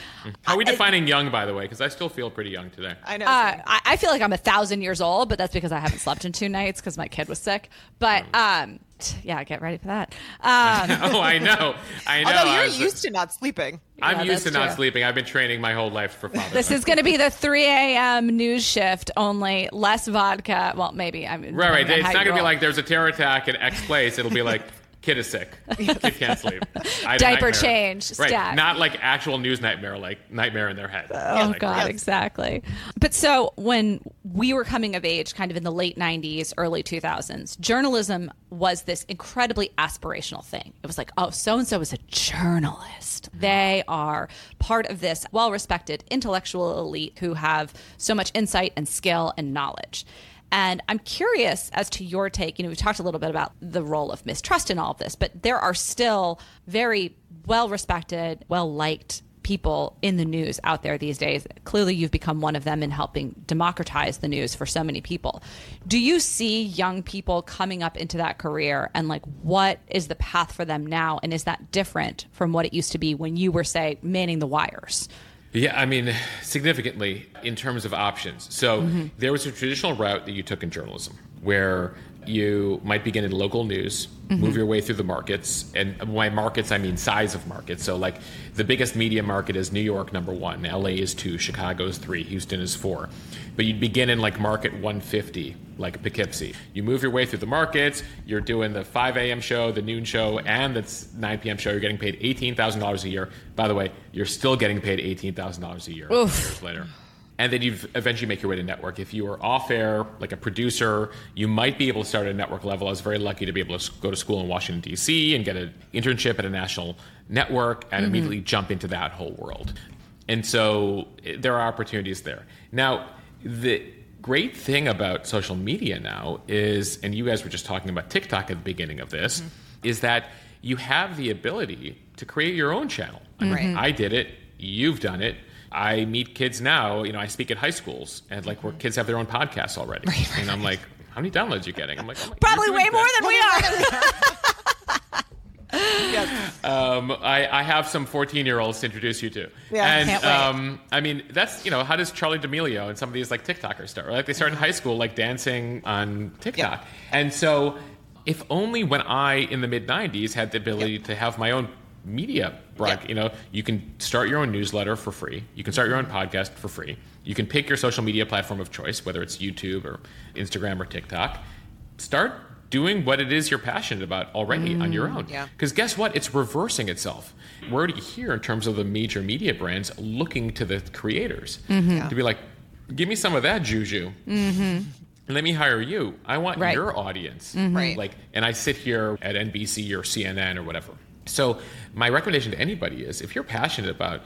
Speaker 3: How are we defining young, by the way? Because I still feel pretty young today.
Speaker 2: I know.
Speaker 1: uh, I, I feel like I'm a thousand years old, but that's because I haven't slept in two nights because my kid was sick. But um, t- yeah, get ready for that. Um,
Speaker 3: oh, I know. I know.
Speaker 2: Although you're
Speaker 3: was-
Speaker 2: used to not sleeping.
Speaker 3: I'm
Speaker 1: Yeah,
Speaker 3: used to
Speaker 1: that's
Speaker 3: not
Speaker 1: true.
Speaker 3: sleeping. I've been training my whole life for fatherhood.
Speaker 1: this is going to be the 3 a.m. news shift, only less vodka. Well, maybe. I mean,
Speaker 3: right, right. It's not going to be like there's a terror attack at X place. It'll be like kid is sick, kid can't sleep, I
Speaker 1: Diaper change,
Speaker 3: Right, not like actual news nightmare, like nightmare in their head.
Speaker 1: Oh
Speaker 3: Like,
Speaker 1: God, exactly. But so when we were coming of age, kind of in the late '90s, early 2000s, journalism was this incredibly aspirational thing. It was like, oh, so and so is a journalist. Mm-hmm. They are part of this well-respected intellectual elite who have so much insight and skill and knowledge. And I'm curious as to your take. You know, we've talked a little bit about the role of mistrust in all of this, but there are still very well respected, well liked people in the news out there these days. Clearly, you've become one of them in helping democratize the news for so many people. Do you see young people coming up into that career and like what is the path for them now? And is that different from what it used to be when you were, say, manning the wires?
Speaker 3: Yeah, I mean, significantly in terms of options. So
Speaker 1: Mm-hmm.
Speaker 3: there was a traditional route that you took in journalism where you might begin in local news,
Speaker 1: Mm-hmm.
Speaker 3: move your way through the markets. And by markets, I mean size of markets. So, like, the biggest media market is New York, number one, LA is two, Chicago is three, Houston is four. But you'd begin in like market 150, like Poughkeepsie. You move your way through the markets, you're doing the 5 a.m. show, the noon show, and the 9 p.m. show. You're getting paid $18,000 a year. By the way, you're still getting paid $18,000 a year years later. And then you eventually make your way to network. If you are off air, like a producer, you might be able to start at a network level. I was very lucky to be able to go to school in Washington, D.C., and get an internship at a national network and immediately jump into that whole world. And so eh, there are opportunities there. Now, the great thing about social media now is, and you guys were just talking about TikTok at the beginning of this, mm-hmm. is that you have the ability to create your own channel. I, mean,
Speaker 2: Right.
Speaker 3: I did it, you've done it. I meet kids now, you know, I speak at high schools and like where mm-hmm. kids have their own podcasts already. And I'm like, how many downloads are you getting? I'm like, oh my-
Speaker 1: Probably way more
Speaker 3: that.
Speaker 1: than we are.
Speaker 3: Um, I, I have some 14 year olds to introduce you to.
Speaker 2: Yeah,
Speaker 3: and
Speaker 1: can't wait.
Speaker 3: um, I mean, that's, you know, how does Charli D'Amelio and some of these like TikTokers start? Like they start in high school, like dancing on TikTok.
Speaker 2: Yeah.
Speaker 3: And so, if only when I, in the mid 90s, had the ability to have my own media broad,
Speaker 2: Yeah.
Speaker 3: you know, you can start your own newsletter for free. You can start your own podcast for free. You can pick your social media platform of choice, whether it's YouTube or Instagram or TikTok. Start doing what it is you're passionate about already on your mm, own.
Speaker 2: yeah.
Speaker 3: Because guess what? It's reversing itself. We're already here in terms of the major media brands looking to the creators
Speaker 2: Yeah.
Speaker 3: to be like, give me some of that juju. And let me hire you. I want
Speaker 1: Right.
Speaker 3: your audience. Mm-hmm.
Speaker 2: Right.
Speaker 3: Like, and I sit here at NBC or CNN or whatever. So my recommendation to anybody is if you're passionate about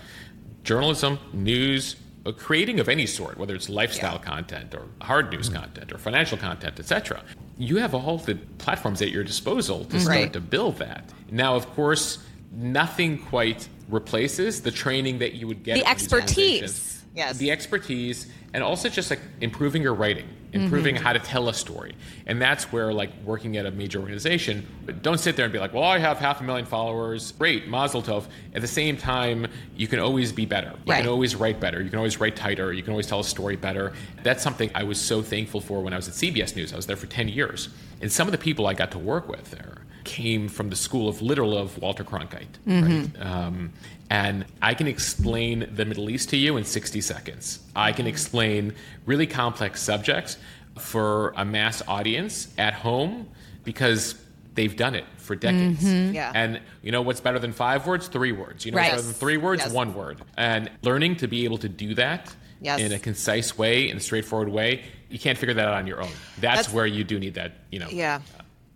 Speaker 3: journalism, news, uh, creating of any sort, whether it's lifestyle
Speaker 2: Yeah.
Speaker 3: content or hard news content or financial content, etc., you have all the platforms at your disposal to start
Speaker 2: Right.
Speaker 3: to build that. Now, of course, nothing quite replaces the training that you would get
Speaker 1: The
Speaker 3: at these organizations.
Speaker 1: expertise.
Speaker 2: Yes.
Speaker 3: the expertise and also just like improving your writing improving
Speaker 2: Mm-hmm.
Speaker 3: how to tell a story. And that's where like working at a major organization don't sit there and be like well i have half a million followers. Great mazel tov. At the same time you can always be better. You
Speaker 2: Right.
Speaker 3: can always write better. You can always write tighter. You can always tell a story better. That's something i was so thankful for when i was at cbs news. I was there for 10 years. And some of the people i got to work with there came from the school of literal of walter cronkite right um, and I can explain the Middle East to you in 60 seconds. I can explain really complex subjects for a mass audience at home because they've done it for decades.
Speaker 2: Yeah.
Speaker 3: And you know what's better than five words? Three words. You know
Speaker 1: Right.
Speaker 3: what's better than three words?
Speaker 2: Yes.
Speaker 3: One word. And learning to be able to do that
Speaker 2: Yes.
Speaker 3: in a concise way, in a straightforward way, you can't figure that out on your own. That's,
Speaker 2: That's-
Speaker 3: where you do need that, you know.
Speaker 2: Yeah.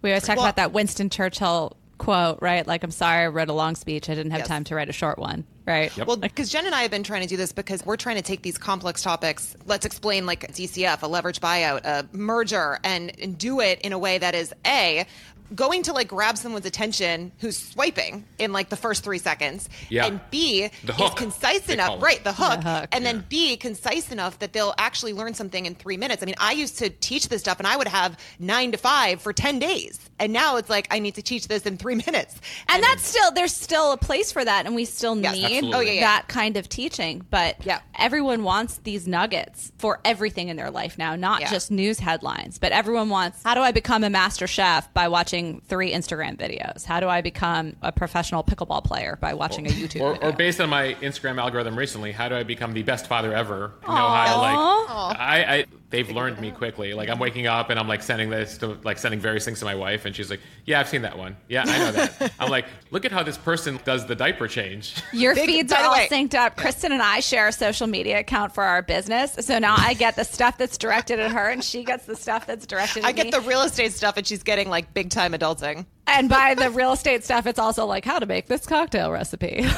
Speaker 1: We always talk
Speaker 2: Well-
Speaker 1: about that Winston Churchill quote, right? Like, I'm sorry I wrote a long speech. I didn't have
Speaker 2: Yes.
Speaker 1: time to write a short one, right?
Speaker 3: Yep.
Speaker 2: Well, because Jen and I have been trying to do this because we're trying to take these complex topics. Let's explain like DCF, a leverage buyout, a merger, and, and do it in a way that is a going to like grab someone's attention who's swiping in like the first three seconds,
Speaker 3: Yeah.
Speaker 2: and B
Speaker 3: The
Speaker 2: is concise enough, right? The hook,
Speaker 1: hook,
Speaker 2: and then B concise enough that they'll actually learn something in three minutes. I mean, I used to teach this stuff, and I would have nine to five for ten days, and now it's like I need to teach this in three minutes,
Speaker 1: and that's still there's still a place for that and we still
Speaker 2: Yes.
Speaker 1: need
Speaker 3: Absolutely. Oh,
Speaker 2: yeah, yeah.
Speaker 1: that kind of teaching but
Speaker 2: Yeah.
Speaker 1: everyone wants these nuggets for everything in their life now not
Speaker 2: Yeah.
Speaker 1: just news headlines but everyone wants how do i become a master chef by watching three instagram videos. How do i become a professional pickleball player by watching a youtube
Speaker 3: Or,
Speaker 1: video?
Speaker 3: or based on my Instagram algorithm recently, how do I become the best father ever? Know how to like I, I they've learned me quickly. Like I'm waking up and I'm like sending this to like sending various things to my wife and she's like, Yeah, I've seen that one. Yeah, I know that. I'm like, look at how this person does the diaper change.
Speaker 1: Your
Speaker 2: Big-
Speaker 1: feeds are all
Speaker 2: way-
Speaker 1: synced up. Kristen and I share a social media account for our business. So now I get the stuff that's directed at her and she gets the stuff that's directed at
Speaker 2: I get
Speaker 1: me.
Speaker 2: the real estate stuff, and she's getting like big time adulting.
Speaker 1: And by the real estate stuff, it's also like how to make this cocktail recipe.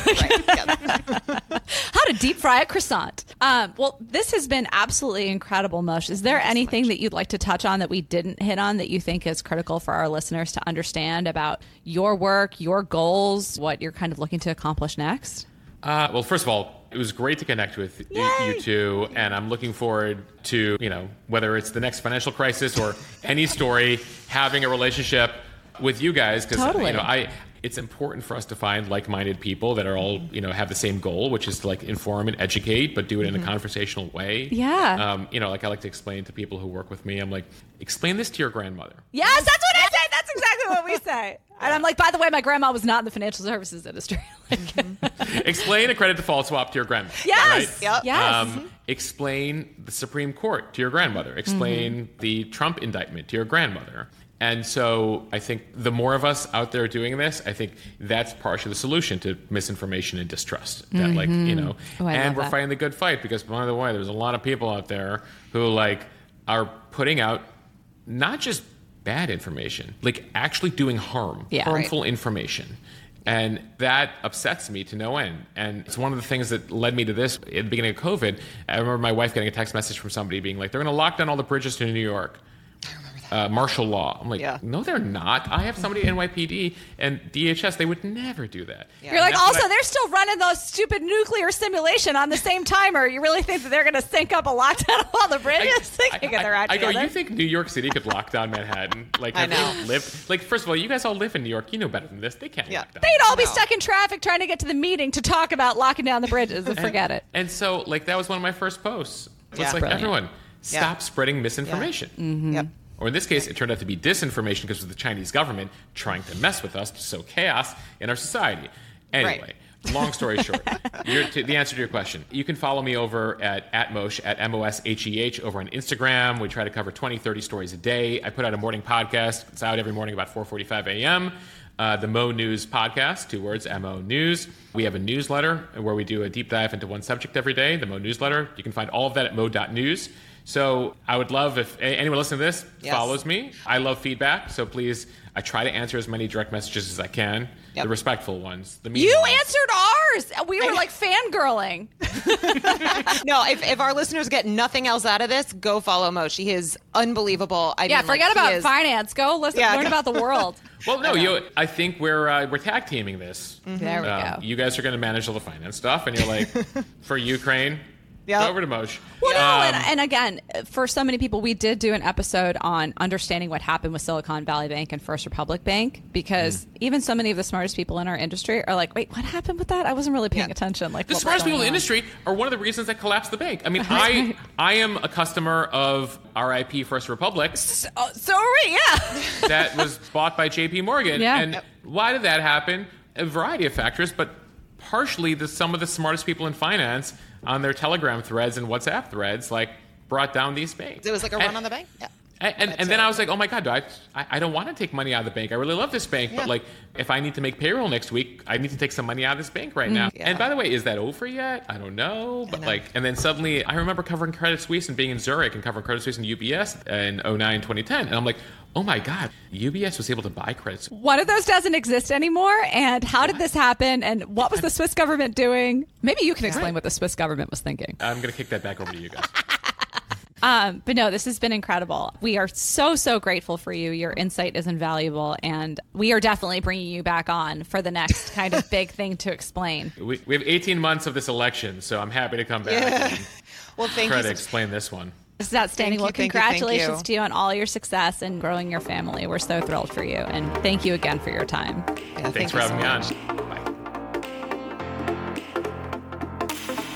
Speaker 1: How to deep fry a croissant. Um, well, this has been absolutely incredible, Mush. Is there anything that you'd like to touch on that we didn't hit on that you think is critical for our listeners to understand about your work, your goals, what you're kind of looking to accomplish next?
Speaker 3: Uh, well, first of all, it was great to connect with
Speaker 1: Yay!
Speaker 3: you two, and I'm looking forward to you know whether it's the next financial crisis or any story, having a relationship with you guys because
Speaker 1: Totally.
Speaker 3: you know I. It's important for us to find like-minded people that are all you know have the same goal, which is to like inform and educate, but do it in a conversational way.
Speaker 1: Mm-hmm. Yeah.
Speaker 3: Um, you know, like I like to explain to people who work with me. I'm like, explain this to your grandmother.
Speaker 1: Yes, that's what I say. That's exactly what we say. And I'm like, by the way, my grandma was not in the financial services industry. Like,
Speaker 3: explain a credit default swap to your grandmother.
Speaker 1: yes,
Speaker 3: Right?
Speaker 2: Yep.
Speaker 1: yes.
Speaker 3: Um, explain the Supreme Court to your grandmother. Explain the Trump indictment to your grandmother. And so I think the more of us out there doing this, I think that's partially the solution to misinformation and distrust. That like, you mm-hmm. know,
Speaker 1: Oh,
Speaker 3: and we're
Speaker 1: that.
Speaker 3: fighting the good fight because by the way, there's a lot of people out there who like are putting out not just bad information, like actually doing harm,
Speaker 1: Yeah.
Speaker 3: harmful information. And that upsets me to no end. And it's one of the things that led me to this at the beginning of COVID. I remember my wife getting a text message from somebody being like, they're going to lock down all the bridges to New York. Uh, martial law. I'm like,
Speaker 2: Yeah.
Speaker 3: no, they're not. I have somebody at NYPD and DHS. They would never do that.
Speaker 1: You're like,
Speaker 3: And that's
Speaker 1: also,
Speaker 3: I-
Speaker 1: they're still running those stupid nuclear simulation on the same timer. You really think that they're going to sync up a lockdown of all the bridges? they can get their act
Speaker 3: I go,
Speaker 1: together.
Speaker 3: you think New York City could lock down Manhattan? Like,
Speaker 2: I know.
Speaker 3: they lived? Like, first of all, you guys all live in New York. You know better than this. They can't
Speaker 2: Yeah.
Speaker 3: lock down.
Speaker 1: They'd all be
Speaker 2: No.
Speaker 1: stuck in traffic trying to get to the meeting to talk about locking down the bridges and forget it.
Speaker 3: And so, like, that was one of my first posts. It's
Speaker 2: Yeah.
Speaker 3: like,
Speaker 1: Brilliant.
Speaker 3: everyone, stop
Speaker 2: Yeah.
Speaker 3: spreading misinformation.
Speaker 2: Yep.
Speaker 3: Or in this case, it turned out to be disinformation because of the Chinese government trying to mess with us to sow chaos in our society. Anyway,
Speaker 2: Right.
Speaker 3: long story short, to, the answer to your question, you can follow me over at, at Mosh, at M O S H E H, over on Instagram. We try to cover 20, 30 stories a day. I put out a morning podcast. It's out every morning about 4.45 a.m. Uh, the Mo News podcast, two words, MO News. We have a newsletter where we do a deep dive into one subject every day, the Mo newsletter. You can find all of that at mo.news. So I would love if anyone listening to this yes. follows me. I love feedback, so please, I try to answer as many direct messages as I can. Yep. The respectful ones. The
Speaker 1: you
Speaker 3: ones.
Speaker 1: answered ours. We were like fangirling.
Speaker 2: no, if, if our listeners get nothing else out of this, go follow Mo. She is unbelievable.
Speaker 1: I yeah,
Speaker 2: mean,
Speaker 1: forget
Speaker 2: like,
Speaker 1: about
Speaker 2: is...
Speaker 1: finance. Go listen, yeah, learn go. about the world.
Speaker 3: well, no, you. I think we're uh, we're tag teaming this.
Speaker 1: Mm-hmm. There we um,
Speaker 3: go. You guys are going to manage all the finance stuff, and you're like, for Ukraine, Yep. Over to Mosh.
Speaker 1: Well, no, and, um, and, again, for so many people, we did do an episode on understanding what happened with Silicon Valley Bank and First Republic Bank because mm. even so many of the smartest people in our industry are like, "Wait, what happened with that? I wasn't really paying yeah. attention." Like
Speaker 3: the smartest people in the industry are one of the reasons that collapsed the bank. I mean, I I am a customer of RIP First Republic.
Speaker 1: So, so are we, yeah.
Speaker 3: that was bought by J.P. Morgan, yeah. and yep. why did that happen? A variety of factors, but partially the some of the smartest people in finance on their Telegram threads and WhatsApp threads, like brought down these banks.
Speaker 2: It was like a run and, on the bank. Yeah.
Speaker 3: And, and, and then I was like, oh my God, do I, I, I don't want to take money out of the bank. I really love this bank, yeah. but like, if I need to make payroll next week, I need to take some money out of this bank right mm-hmm. now. Yeah. And by the way, is that over yet? I don't know. But know. like, and then suddenly I remember covering Credit Suisse and being in Zurich and covering Credit Suisse and UBS in 09, 2010. And I'm like, oh my God, UBS was able to buy Credit Suisse.
Speaker 1: One of those doesn't exist anymore. And how did this happen? And what was the Swiss government doing? Maybe you can explain right. what the Swiss government was thinking.
Speaker 3: I'm going to kick that back over to you guys.
Speaker 1: Um, but no, this has been incredible. We are so, so grateful for you. Your insight is invaluable. And we are definitely bringing you back on for the next kind of big thing to explain.
Speaker 3: We, we, have 18 months of this election, so I'm happy to come back yeah.
Speaker 2: well, thank
Speaker 3: try
Speaker 2: you
Speaker 3: to explain this one.
Speaker 1: This is outstanding. Thank well, you, congratulations you, you. to you on all your success and growing your family. We're so thrilled for you. And thank you again for your time.
Speaker 3: Yeah, Thanks for having so me on. Bye.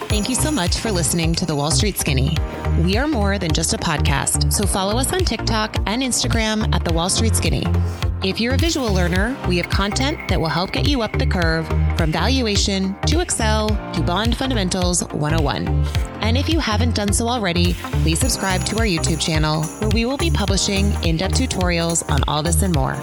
Speaker 4: Thank you so much for listening to The Wall Street Skinny. We are more than just a podcast, so follow us on TikTok and Instagram at The Wall Street Skinny. If you're a visual learner, we have content that will help get you up the curve from valuation to Excel to bond fundamentals 101. And if you haven't done so already, please subscribe to our YouTube channel where we will be publishing in depth tutorials on all this and more.